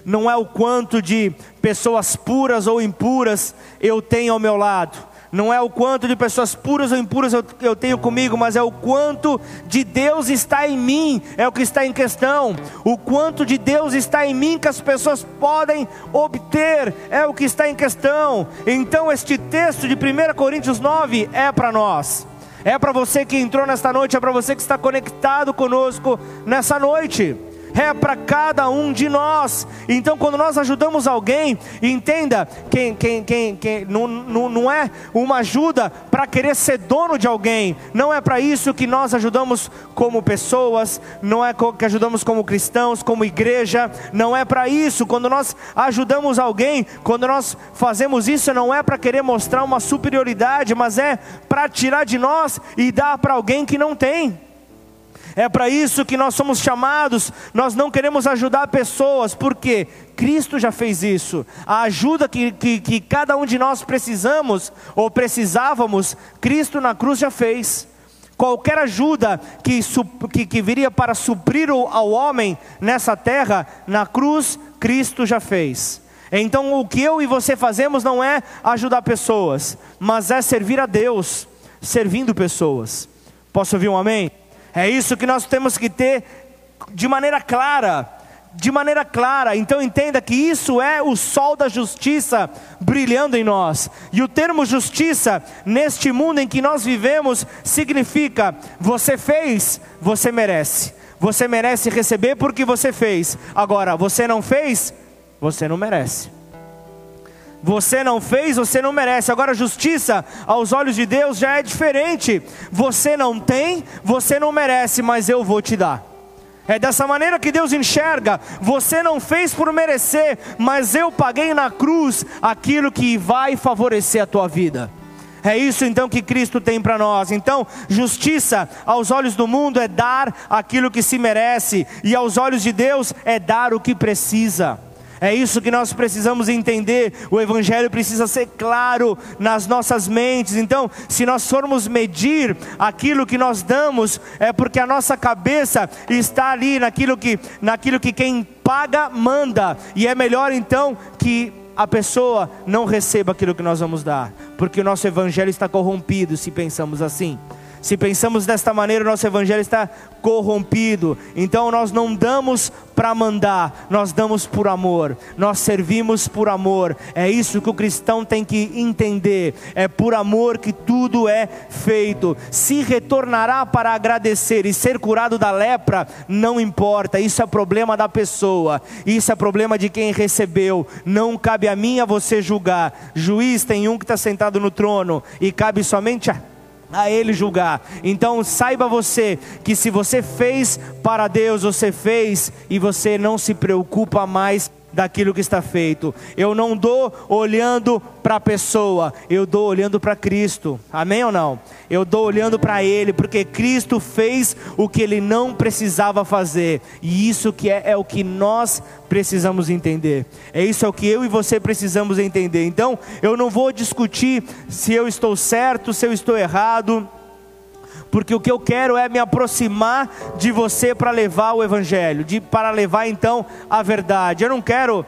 não é o quanto de pessoas puras ou impuras eu tenho ao meu lado não é o quanto de pessoas puras ou impuras eu, eu, tenho comigo, mas é o quanto de Deus está em mim, é o que está em questão. O quanto de Deus está em mim que as pessoas podem obter, é o que está em questão. Então, este texto de 1 Coríntios 9 é para nós. É para você que entrou nesta noite, é para você que está conectado conosco nessa noite é para cada um de nós. Então, quando nós ajudamos alguém, entenda quem, quem, quem, quem não, não, não é uma ajuda para querer ser dono de alguém, não é para isso que nós ajudamos como pessoas, não é que ajudamos como cristãos, como igreja, não é para isso. Quando nós ajudamos alguém, quando nós fazemos isso, não é para querer mostrar uma superioridade, mas é para tirar de nós e dar para alguém que não tem. É para isso que nós somos chamados. Nós não queremos ajudar pessoas, porque Cristo já fez isso. A ajuda que, que, que cada um de nós precisamos ou precisávamos, Cristo na cruz já fez. Qualquer ajuda que, que, que viria para suprir ao homem nessa terra, na cruz, Cristo já fez. Então, o que eu e você fazemos não é ajudar pessoas, mas é servir a Deus, servindo pessoas. Posso ouvir um amém? É isso que nós temos que ter de maneira clara. De maneira clara, então entenda que isso é o sol da justiça brilhando em nós. E o termo justiça, neste mundo em que nós vivemos, significa: você fez, você merece. Você merece receber porque você fez. Agora, você não fez, você não merece. Você não fez, você não merece. Agora, justiça aos olhos de Deus já é diferente. Você não tem, você não merece, mas eu vou te dar. É dessa maneira que Deus enxerga. Você não fez por merecer, mas eu paguei na cruz aquilo que vai favorecer a tua vida. É isso então que Cristo tem para nós. Então, justiça aos olhos do mundo é dar aquilo que se merece, e aos olhos de Deus é dar o que precisa. É isso que nós precisamos entender. O Evangelho precisa ser claro nas nossas mentes. Então, se nós formos medir aquilo que nós damos, é porque a nossa cabeça está ali naquilo que, naquilo que quem paga manda. E é melhor então que a pessoa não receba aquilo que nós vamos dar, porque o nosso Evangelho está corrompido se pensamos assim. Se pensamos desta maneira, o nosso evangelho está corrompido. Então nós não damos para mandar, nós damos por amor. Nós servimos por amor. É isso que o cristão tem que entender. É por amor que tudo é feito. Se retornará para agradecer e ser curado da lepra, não importa. Isso é problema da pessoa. Isso é problema de quem recebeu. Não cabe a mim a você julgar. Juiz tem um que está sentado no trono e cabe somente a a Ele julgar. Então saiba você que se você fez para Deus, você fez e você não se preocupa mais daquilo que está feito. Eu não dou olhando para a pessoa, eu dou olhando para Cristo. Amém ou não? Eu dou olhando para Ele, porque Cristo fez o que Ele não precisava fazer. E isso que é, é o que nós precisamos entender. É isso é o que eu e você precisamos entender. Então, eu não vou discutir se eu estou certo, se eu estou errado porque o que eu quero é me aproximar de você para levar o Evangelho, de, para levar então a verdade. Eu não quero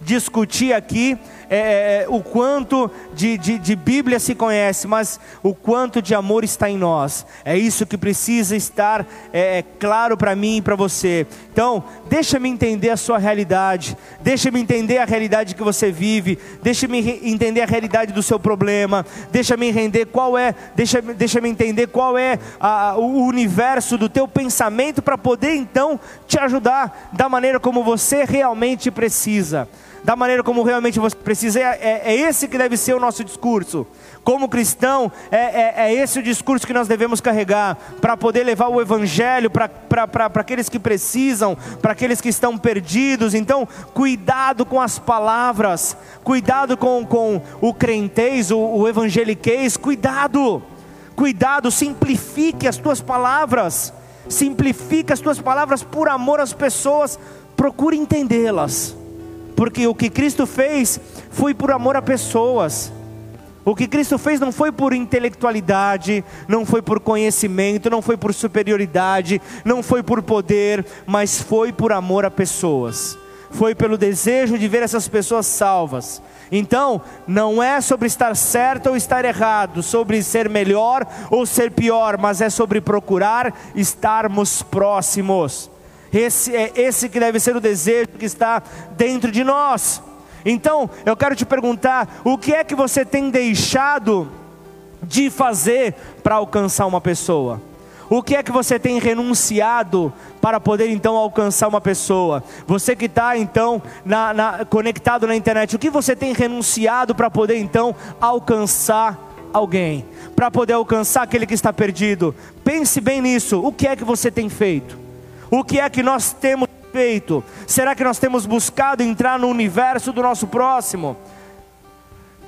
discutir aqui é, é, é, o quanto de, de, de Bíblia se conhece, mas o quanto de amor está em nós. É isso que precisa estar é, é claro para mim e para você. Então, deixa-me entender a sua realidade, deixa-me entender a realidade que você vive, deixa-me entender a realidade do seu problema, deixa-me entender qual é, deixa, deixa-me entender qual é a, o universo do teu pensamento para poder então te ajudar da maneira como você realmente precisa da maneira como realmente você precisa. É, é, é esse que deve ser o nosso discurso. Como cristão, é, é, é esse o discurso que nós devemos carregar para poder levar o Evangelho para aqueles que precisam, para aqueles que estão perdidos. Então, cuidado com as palavras, cuidado com, com o crentez, o, o evangeliquez, cuidado, cuidado, simplifique as tuas palavras, simplifique as tuas palavras por amor às pessoas, procure entendê-las porque o que Cristo fez foi por amor a pessoas. O que Cristo fez não foi por intelectualidade, não foi por conhecimento, não foi por superioridade, não foi por poder, mas foi por amor a pessoas. Foi pelo desejo de ver essas pessoas salvas. Então, não é sobre estar certo ou estar errado, sobre ser melhor ou ser pior, mas é sobre procurar estarmos próximos. Esse é esse que deve ser o desejo que está dentro de nós. Então, eu quero te perguntar: o que é que você tem deixado de fazer para alcançar uma pessoa? O que é que você tem renunciado para poder então alcançar uma pessoa? Você que está então na, na, conectado na internet, o que você tem renunciado para poder então alcançar alguém? Para poder alcançar aquele que está perdido? Pense bem nisso. O que é que você tem feito? O que é que nós temos feito? Será que nós temos buscado entrar no universo do nosso próximo?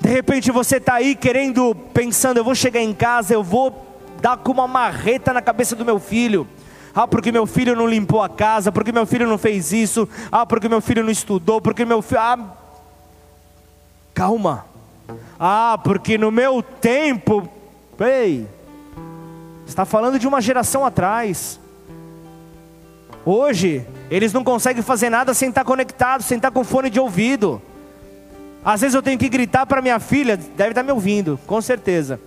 De repente você está aí querendo, pensando, eu vou chegar em casa, eu vou dar com uma marreta na cabeça do meu filho. Ah, porque meu filho não limpou a casa, porque meu filho não fez isso, ah, porque meu filho não estudou, porque meu filho. Ah, calma. Ah, porque no meu tempo. Ei, está falando de uma geração atrás. Hoje, eles não conseguem fazer nada sem estar conectado, sem estar com fone de ouvido. Às vezes eu tenho que gritar para minha filha, deve estar me ouvindo, com certeza.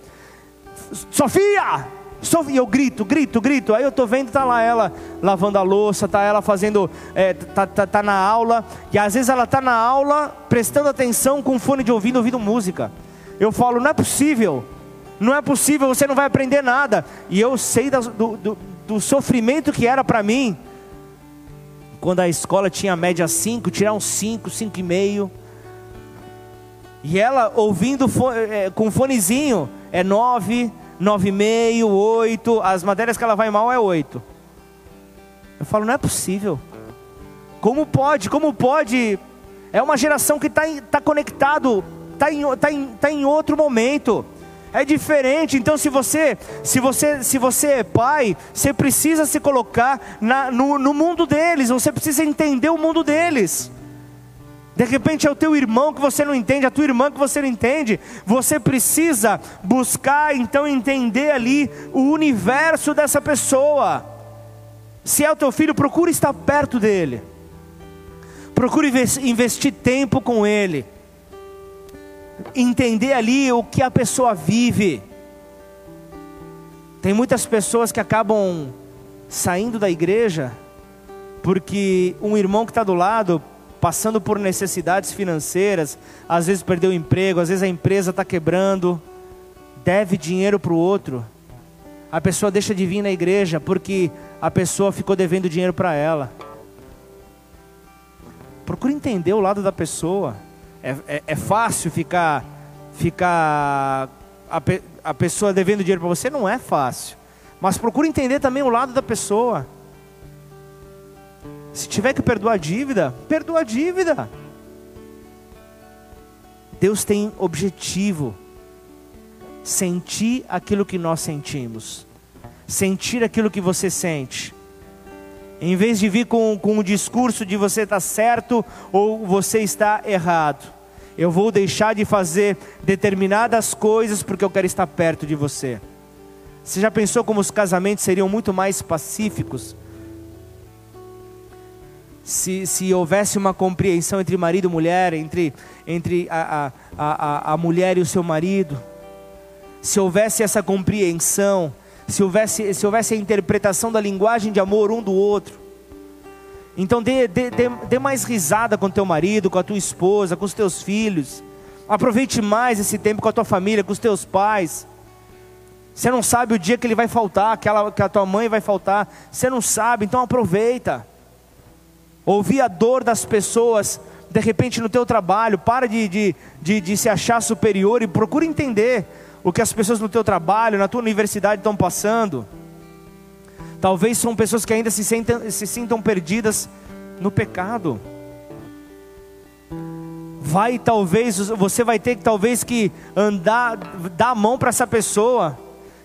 Sofia! Sofia, eu grito, grito, grito. Aí eu estou vendo, tá lá ela lavando a louça, tá ela fazendo, é, tá, tá, tá na aula. E às vezes ela está na aula, prestando atenção com fone de ouvido, ouvindo música. Eu falo, não é possível, não é possível, você não vai aprender nada. E eu sei do, do, do sofrimento que era para mim quando a escola tinha média 5, tirar um 5, 5,5. E ela ouvindo é, com fonezinho é 9, 9,5, 8. As matérias que ela vai mal é 8. Eu falo, não é possível. Como pode? Como pode? É uma geração que está tá conectado, está em, tá em, tá em outro momento é diferente. Então, se você, se você, se você é pai, você precisa se colocar na, no, no mundo deles. Você precisa entender o mundo deles. De repente é o teu irmão que você não entende, a tua irmã que você não entende. Você precisa buscar então entender ali o universo dessa pessoa. Se é o teu filho, procure estar perto dele. Procure investir tempo com ele entender ali o que a pessoa vive. Tem muitas pessoas que acabam saindo da igreja porque um irmão que está do lado, passando por necessidades financeiras, às vezes perdeu o emprego, às vezes a empresa está quebrando, deve dinheiro para o outro. A pessoa deixa de vir na igreja porque a pessoa ficou devendo dinheiro para ela. Procure entender o lado da pessoa. É, é, é fácil ficar, ficar a, pe, a pessoa devendo dinheiro para você? Não é fácil. Mas procure entender também o lado da pessoa. Se tiver que perdoar a dívida, perdoa a dívida. Deus tem objetivo. Sentir aquilo que nós sentimos. Sentir aquilo que você sente. Em vez de vir com, com o discurso de você está certo ou você está errado eu vou deixar de fazer determinadas coisas porque eu quero estar perto de você. Você já pensou como os casamentos seriam muito mais pacíficos? se, se houvesse uma compreensão entre marido e mulher, entre, entre a, a, a, a mulher e o seu marido, se houvesse essa compreensão, se houvesse, se houvesse a interpretação da linguagem de amor um do outro, então dê, dê, dê, dê mais risada com teu marido, com a tua esposa, com os teus filhos. Aproveite mais esse tempo com a tua família, com os teus pais. Você não sabe o dia que ele vai faltar, que, que a tua mãe vai faltar. Você não sabe, então aproveita. Ouvir a dor das pessoas, de repente no teu trabalho, para de, de, de, de se achar superior e procura entender o que as pessoas no teu trabalho, na tua universidade estão passando. Talvez são pessoas que ainda se, sentem, se sintam perdidas no pecado. Vai talvez, você vai ter que talvez que andar, dar a mão para essa pessoa.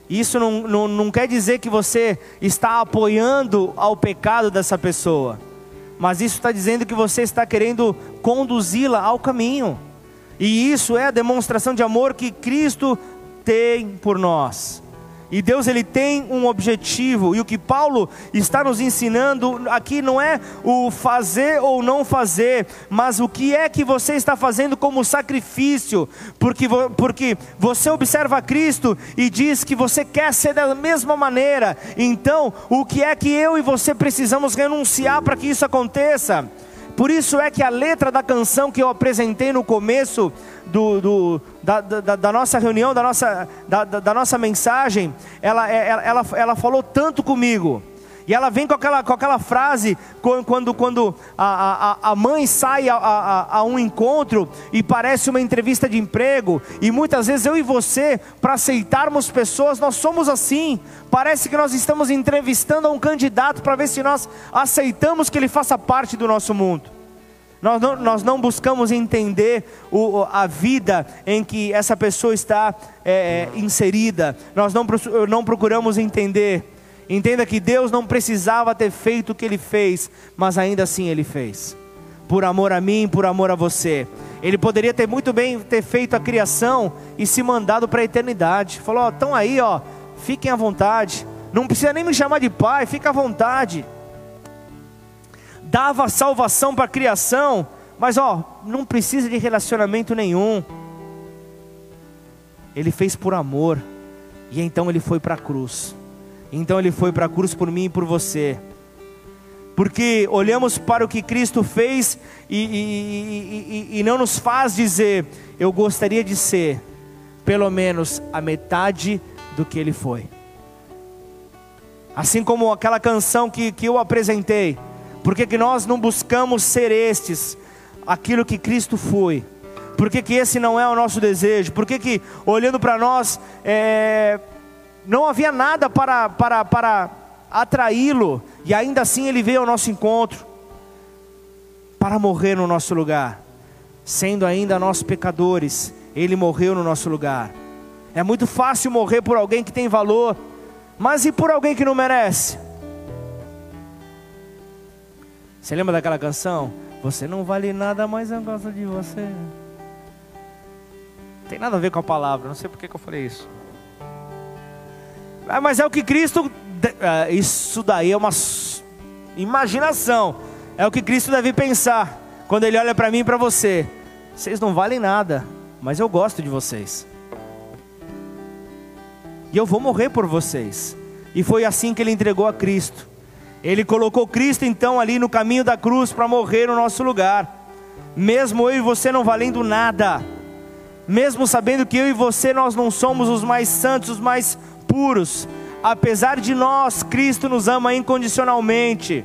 Isso não, não, não quer dizer que você está apoiando ao pecado dessa pessoa. Mas isso está dizendo que você está querendo conduzi-la ao caminho. E isso é a demonstração de amor que Cristo tem por nós. E Deus ele tem um objetivo, e o que Paulo está nos ensinando aqui não é o fazer ou não fazer, mas o que é que você está fazendo como sacrifício, porque, porque você observa Cristo e diz que você quer ser da mesma maneira, então o que é que eu e você precisamos renunciar para que isso aconteça? Por isso é que a letra da canção que eu apresentei no começo do, do da, da, da, nossa reunião, da nossa, da, da nossa mensagem, ela, é, ela, ela, ela falou tanto comigo. E ela vem com aquela, com aquela frase quando, quando a, a, a mãe sai a, a, a, um encontro e parece uma entrevista de emprego, e muitas vezes eu e você, para aceitarmos pessoas, nós somos assim. Parece que nós estamos entrevistando um candidato para ver se nós aceitamos que ele faça parte do nosso mundo. Nós não, nós não buscamos entender o, a vida em que essa pessoa está é inserida, nós não, não procuramos entender. Entenda que Deus não precisava ter feito o que ele fez, mas ainda assim ele fez. Por amor a mim, por amor a você. Ele poderia ter muito bem ter feito a criação e se mandado para a eternidade. Falou: estão aí, ó, fiquem à vontade. Não precisa nem me chamar de pai, fica à vontade dava salvação para a criação, mas ó, não precisa de relacionamento nenhum. Ele fez por amor, e então ele foi para a cruz. Então ele foi para a cruz por mim e por você. Porque olhamos para o que Cristo fez e, e, e, e não nos faz dizer, eu gostaria de ser pelo menos a metade do que ele foi. Assim como aquela canção que, que eu apresentei, por que, nós não buscamos ser estes, aquilo que Cristo foi? Por que, que esse não é o nosso desejo? Por que, que olhando para nós, é, não havia nada para, para, para atraí-lo, e ainda assim ele veio ao nosso encontro, para morrer no nosso lugar, sendo ainda nós pecadores, ele morreu no nosso lugar. É muito fácil morrer por alguém que tem valor, mas e por alguém que não merece? Você lembra daquela canção? Você não vale nada, mas eu gosto de você. Tem nada a ver com a palavra, não sei por que, eu falei isso. Ah, mas é o que Cristo. Ah, isso daí é uma imaginação. É o que Cristo deve pensar quando Ele olha para mim e para você. Vocês não valem nada, mas eu gosto de vocês. E eu vou morrer por vocês. E foi assim que Ele entregou a Cristo. Ele colocou Cristo então ali no caminho da cruz para morrer no nosso lugar. Mesmo eu e você não valendo nada, mesmo sabendo que eu e você nós não somos os mais santos, os mais puros, apesar de nós, Cristo nos ama incondicionalmente.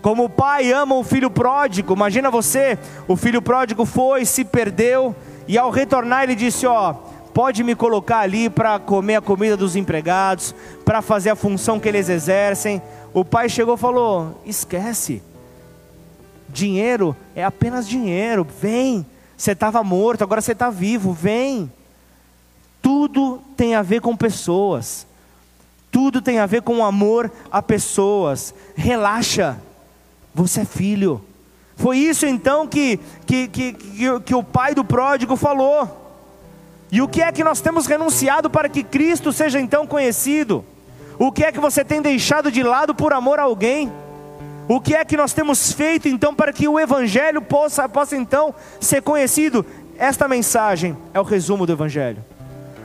Como o pai ama o filho pródigo, imagina você, o filho pródigo foi, se perdeu, e ao retornar ele disse: Ó, pode me colocar ali para comer a comida dos empregados, para fazer a função que eles exercem, o pai chegou e falou: esquece, dinheiro é apenas dinheiro, vem. Você estava morto, agora você está vivo, vem. Tudo tem a ver com pessoas, tudo tem a ver com amor a pessoas. Relaxa, você é filho. Foi isso então que, que, que, que, que o pai do pródigo falou. E o que é que nós temos renunciado para que Cristo seja então conhecido? O que é que você tem deixado de lado por amor a alguém? O que é que nós temos feito então para que o Evangelho possa, possa então ser conhecido? Esta mensagem é o resumo do Evangelho.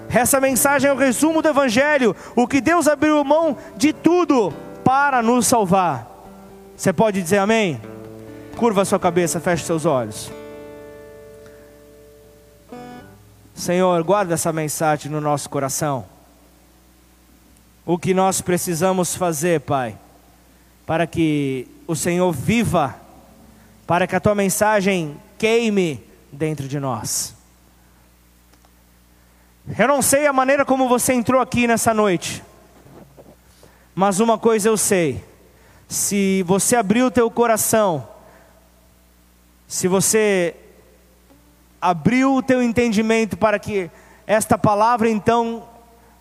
Essa mensagem é o resumo do Evangelho. O que Deus abriu mão de tudo para nos salvar. Você pode dizer amém? Curva sua cabeça, feche seus olhos. Senhor, guarda essa mensagem no nosso coração. O que nós precisamos fazer, Pai, para que o Senhor viva, para que a tua mensagem queime dentro de nós. Eu não sei a maneira como você entrou aqui nessa noite, mas uma coisa eu sei: se você abriu o teu coração, se você abriu o teu entendimento para que esta palavra então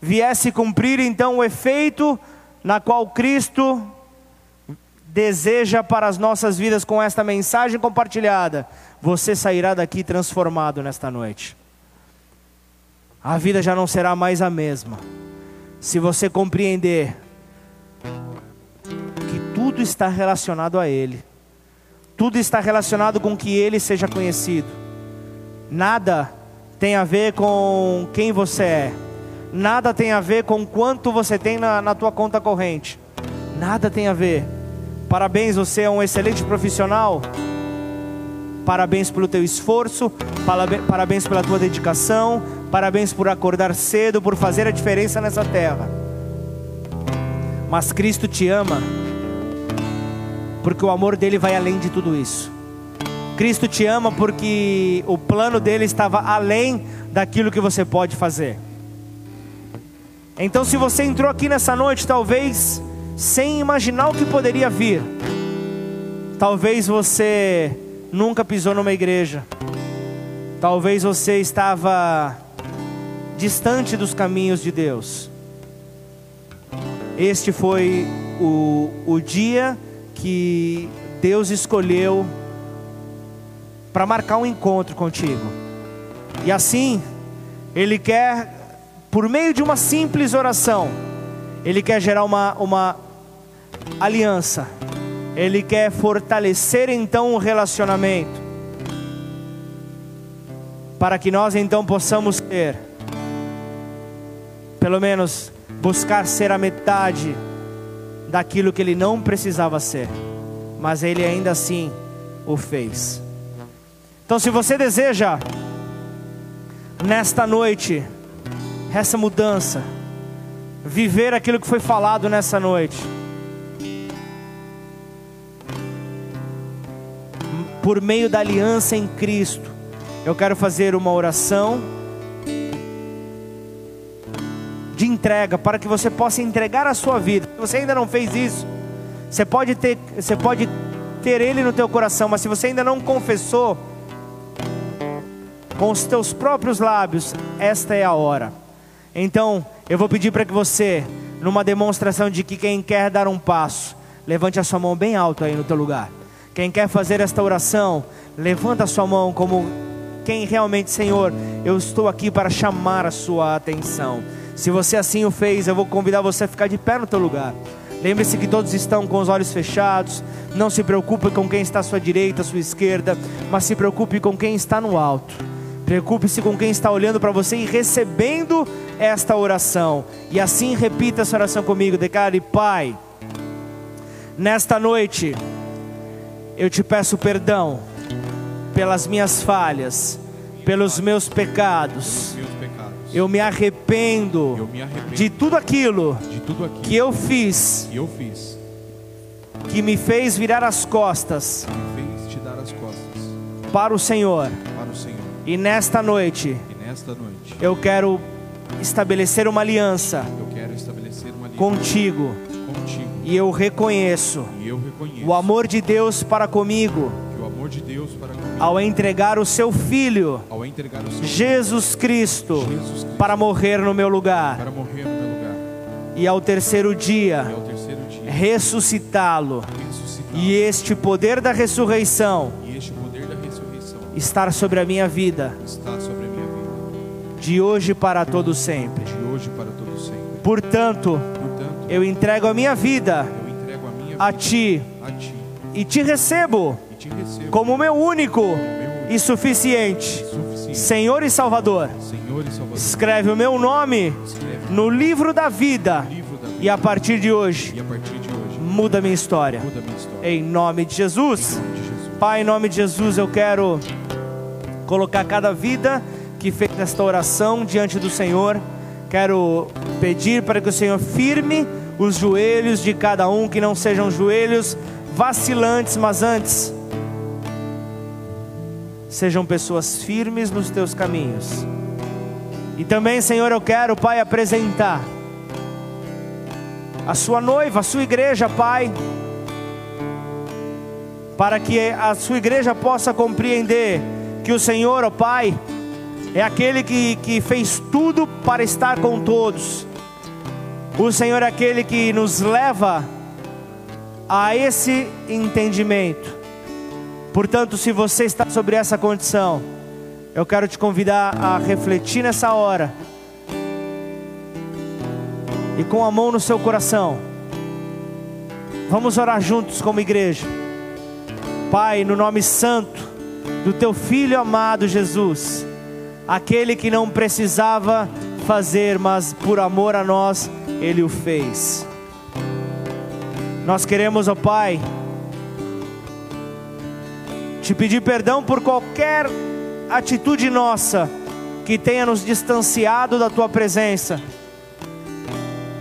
viesse cumprir então o efeito na qual Cristo deseja para as nossas vidas com esta mensagem compartilhada, você sairá daqui transformado nesta noite. A vida já não será mais a mesma. Se você compreender que tudo está relacionado a Ele, tudo está relacionado com que Ele seja conhecido Nada tem a ver com quem você é. Nada tem a ver com quanto você tem na, na tua conta corrente. Nada tem a ver. Parabéns, você é um excelente profissional. Parabéns pelo teu esforço, parabéns pela tua dedicação, parabéns por acordar cedo, por fazer a diferença nessa terra. Mas Cristo te ama, porque o amor dele vai além de tudo isso. Cristo te ama porque o plano dele estava além daquilo que você pode fazer. Então, se você entrou aqui nessa noite, talvez sem imaginar o que poderia vir, talvez você nunca pisou numa igreja, talvez você estava distante dos caminhos de Deus. Este foi o, o dia que Deus escolheu para marcar um encontro contigo. E assim, Ele quer, por meio de uma simples oração, Ele quer gerar uma, uma aliança, Ele quer fortalecer então o relacionamento, para que nós então possamos ter, pelo menos, buscar ser a metade daquilo que Ele não precisava ser, mas Ele ainda assim o fez. Então, se você deseja, nesta noite, essa mudança, viver aquilo que foi falado nessa noite, por meio da aliança em Cristo, eu quero fazer uma oração de entrega para que você possa entregar a sua vida. Se você ainda não fez isso, você pode ter, você pode ter ele no teu coração, mas se você ainda não confessou, com os teus próprios lábios, esta é a hora. Então, eu vou pedir para que você, numa demonstração de que quem quer dar um passo, levante a sua mão bem alto aí no teu lugar. Quem quer fazer esta oração, levanta a sua mão como quem realmente, Senhor, eu estou aqui para chamar a sua atenção. Se você assim o fez, eu vou convidar você a ficar de pé no teu lugar. Lembre-se que todos estão com os olhos fechados. Não se preocupe com quem está à sua direita, à sua esquerda, mas se preocupe com quem está no alto. Preocupe-se com quem está olhando para você e recebendo esta oração. E assim repita essa oração comigo. Declare, Pai, nesta noite eu te peço perdão pelas minhas falhas, pelos meus pecados. Eu me arrependo, de tudo aquilo, que eu fiz, que me fez virar as costas, para o Senhor e nesta noite, eu quero estabelecer uma aliança, contigo. E, eu reconheço, e eu reconheço o amor de Deus para comigo. Deus para comigo, ao entregar o seu filho, o seu Jesus, Cristo, Jesus Cristo, para morrer no meu lugar, no meu lugar. E ao terceiro dia, dia ressuscitá-lo. Ressuscitá e este poder da ressurreição estar sobre a minha vida. Está sobre a minha vida. De hoje para todo sempre. De Portanto eu entrego a minha vida. A minha a ti. A ti. e te recebo e te recebo como meu único meu e suficiente suficiente Senhor e Salvador. Senhor e Salvador. Escreve o meu nome no livro da vida livro da e vida a partir de hoje e partir de hoje muda minha história. muda a minha história. Em nome de Jesus. Em nome de Jesus. Pai, em nome de Jesus, eu quero colocar cada vida que fez esta oração diante do Senhor. Quero pedir para que o Senhor firme os joelhos de cada um, que não sejam joelhos vacilantes, mas antes sejam pessoas firmes nos teus caminhos. E também, Senhor, eu quero, Pai, apresentar a sua noiva, a sua igreja, Pai, para que a sua igreja possa compreender que o Senhor, ó Pai, é aquele que, que fez tudo para estar com todos. O Senhor é aquele que nos leva a esse entendimento. Portanto, se você está sobre essa condição, eu quero te convidar a refletir nessa hora e com a mão no seu coração, vamos orar juntos como igreja. Pai, no nome santo do teu filho amado Jesus, aquele que não precisava fazer, mas por amor a nós, ele o fez. Nós queremos, ó Pai, te pedir perdão por qualquer atitude nossa que tenha nos distanciado da tua presença,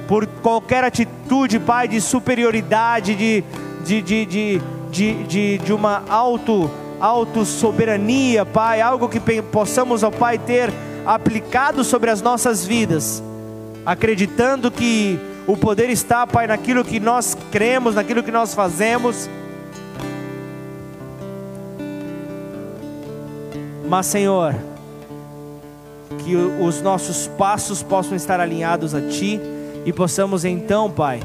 por qualquer atitude, Pai, de superioridade, de, de, de, de, de, de, de uma auto, auto soberania, Pai, algo que possamos, ó Pai, ter aplicado sobre as nossas vidas, acreditando que o poder está, Pai, naquilo que nós cremos, naquilo que nós fazemos. Mas, Senhor, que os nossos passos possam estar alinhados a Ti e possamos então, Pai,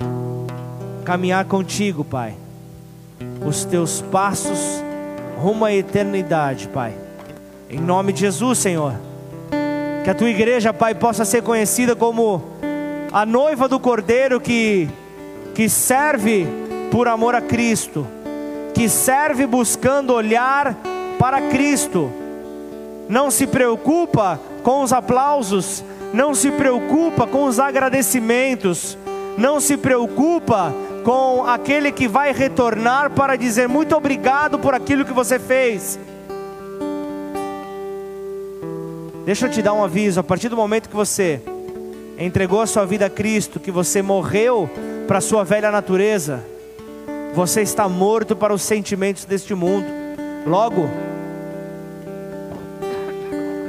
caminhar contigo, Pai, os Teus passos rumo à eternidade, Pai. Em nome de Jesus, Senhor, que a Tua igreja, Pai, possa ser conhecida como a noiva do Cordeiro que, que serve por amor a Cristo, que serve buscando olhar para Cristo não se preocupa com os aplausos, não se preocupa com os agradecimentos, não se preocupa com aquele que vai retornar para dizer muito obrigado por aquilo que você fez. Deixa eu te dar um aviso: a partir do momento que você entregou a sua vida a Cristo, que você morreu para a sua velha natureza, você está morto para os sentimentos deste mundo. Logo,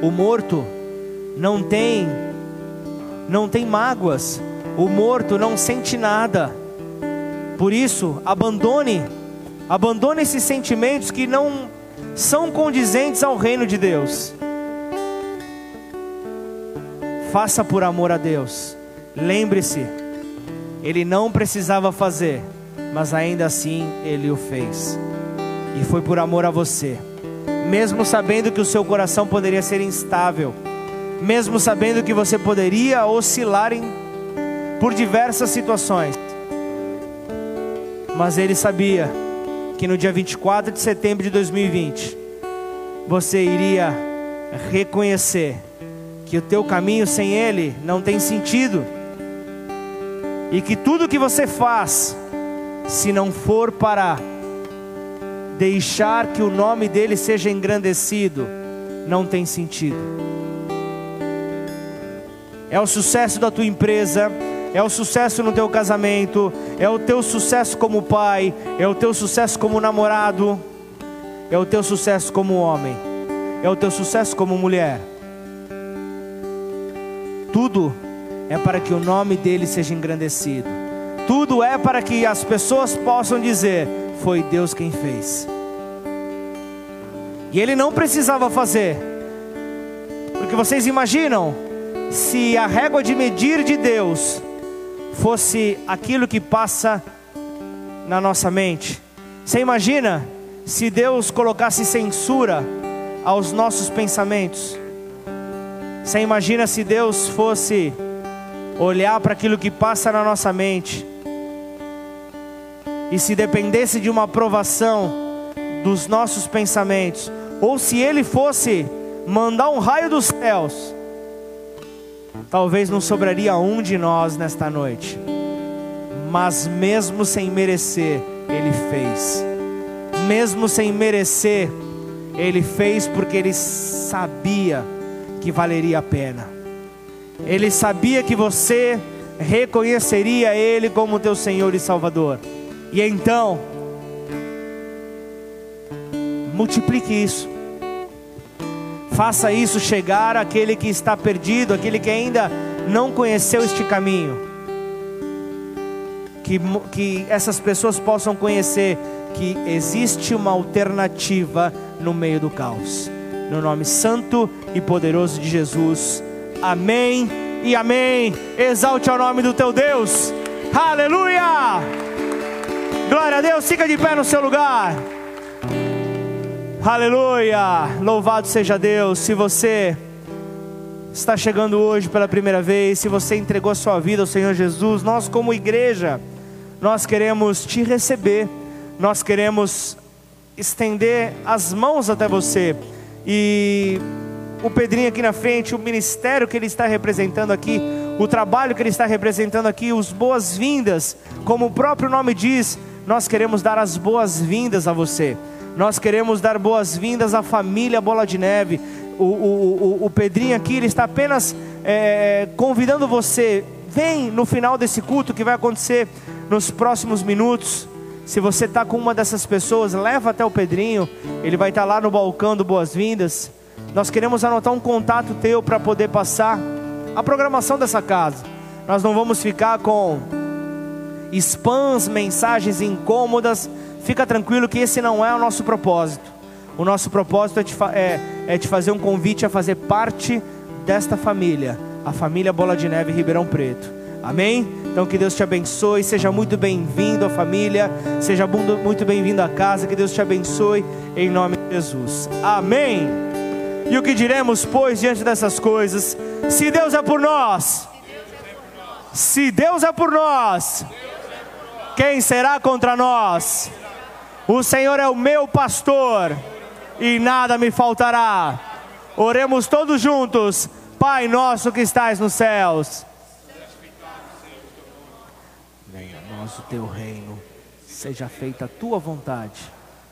o morto não tem não tem mágoas. O morto não sente nada. Por isso, abandone abandone esses sentimentos que não são condizentes ao reino de Deus. Faça por amor a Deus. Lembre-se, ele não precisava fazer, mas ainda assim ele o fez. E foi por amor a você mesmo sabendo que o seu coração poderia ser instável, mesmo sabendo que você poderia oscilar em, por diversas situações. Mas ele sabia que no dia 24 de setembro de 2020, você iria reconhecer que o teu caminho sem ele não tem sentido. E que tudo que você faz, se não for para deixar que o nome dele seja engrandecido, não tem sentido. É o sucesso da tua empresa, é o sucesso no teu casamento, é o teu sucesso como pai, é o teu sucesso como namorado, é o teu sucesso como homem, é o teu sucesso como mulher. Tudo é para que o nome dele seja engrandecido. Tudo é para que as pessoas possam dizer: foi Deus quem fez. E ele não precisava fazer, porque vocês imaginam se a régua de medir de Deus fosse aquilo que passa na nossa mente. Você imagina se Deus colocasse censura aos nossos pensamentos? Você imagina se Deus fosse olhar para aquilo que passa na nossa mente e se dependesse de uma aprovação dos nossos pensamentos, ou se Ele fosse mandar um raio dos céus, talvez não sobraria um de nós nesta noite, mas mesmo sem merecer, Ele fez, mesmo sem merecer, Ele fez porque Ele sabia que valeria a pena, Ele sabia que você reconheceria Ele como teu Senhor e Salvador, e então, multiplique isso. Faça isso chegar àquele que está perdido, aquele que ainda não conheceu este caminho. Que, que essas pessoas possam conhecer que existe uma alternativa no meio do caos. No nome santo e poderoso de Jesus. Amém e amém. Exalte ao nome do teu Deus. Aleluia! Glória a Deus, fica de pé no seu lugar. Aleluia! Louvado seja Deus. Se você está chegando hoje pela primeira vez, se você entregou a sua vida ao Senhor Jesus, nós como igreja, nós queremos te receber. Nós queremos estender as mãos até você. E o Pedrinho aqui na frente, o ministério que ele está representando aqui, o trabalho que ele está representando aqui, os boas-vindas, como o próprio nome diz, nós queremos dar as boas-vindas a você. Nós queremos dar boas-vindas à família Bola de Neve. O, o, o, o Pedrinho aqui, ele está apenas é, convidando você. Vem no final desse culto que vai acontecer nos próximos minutos. Se você está com uma dessas pessoas, leva até o Pedrinho. Ele vai estar lá no balcão do Boas-Vindas. Nós queremos anotar um contato teu para poder passar a programação dessa casa. Nós não vamos ficar com spams, mensagens incômodas fica tranquilo que esse não é o nosso propósito. O nosso propósito é te, é, é te fazer um convite a fazer parte desta família, a família Bola de Neve Ribeirão Preto. Amém? Então que Deus te abençoe, seja muito bem-vindo à família, seja muito bem-vindo à casa, que Deus te abençoe em nome de Jesus. Amém. E o que diremos, pois, diante dessas coisas? Se Deus é por nós, se Deus é por nós, quem será contra nós? O Senhor é o meu pastor e nada me faltará. Oremos todos juntos. Pai nosso que estais nos céus. Venha a nós o teu reino. Seja feita a tua vontade,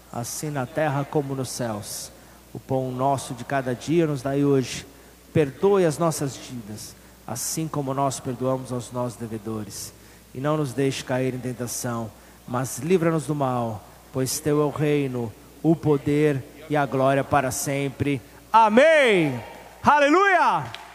assim na terra como nos céus. O pão nosso de cada dia nos dai hoje. Perdoe as nossas dívidas, assim como nós perdoamos aos nossos devedores. E não nos deixe cair em tentação, mas livra-nos do mal pois teu é o reino, o poder e a glória para sempre. Amém. Aleluia!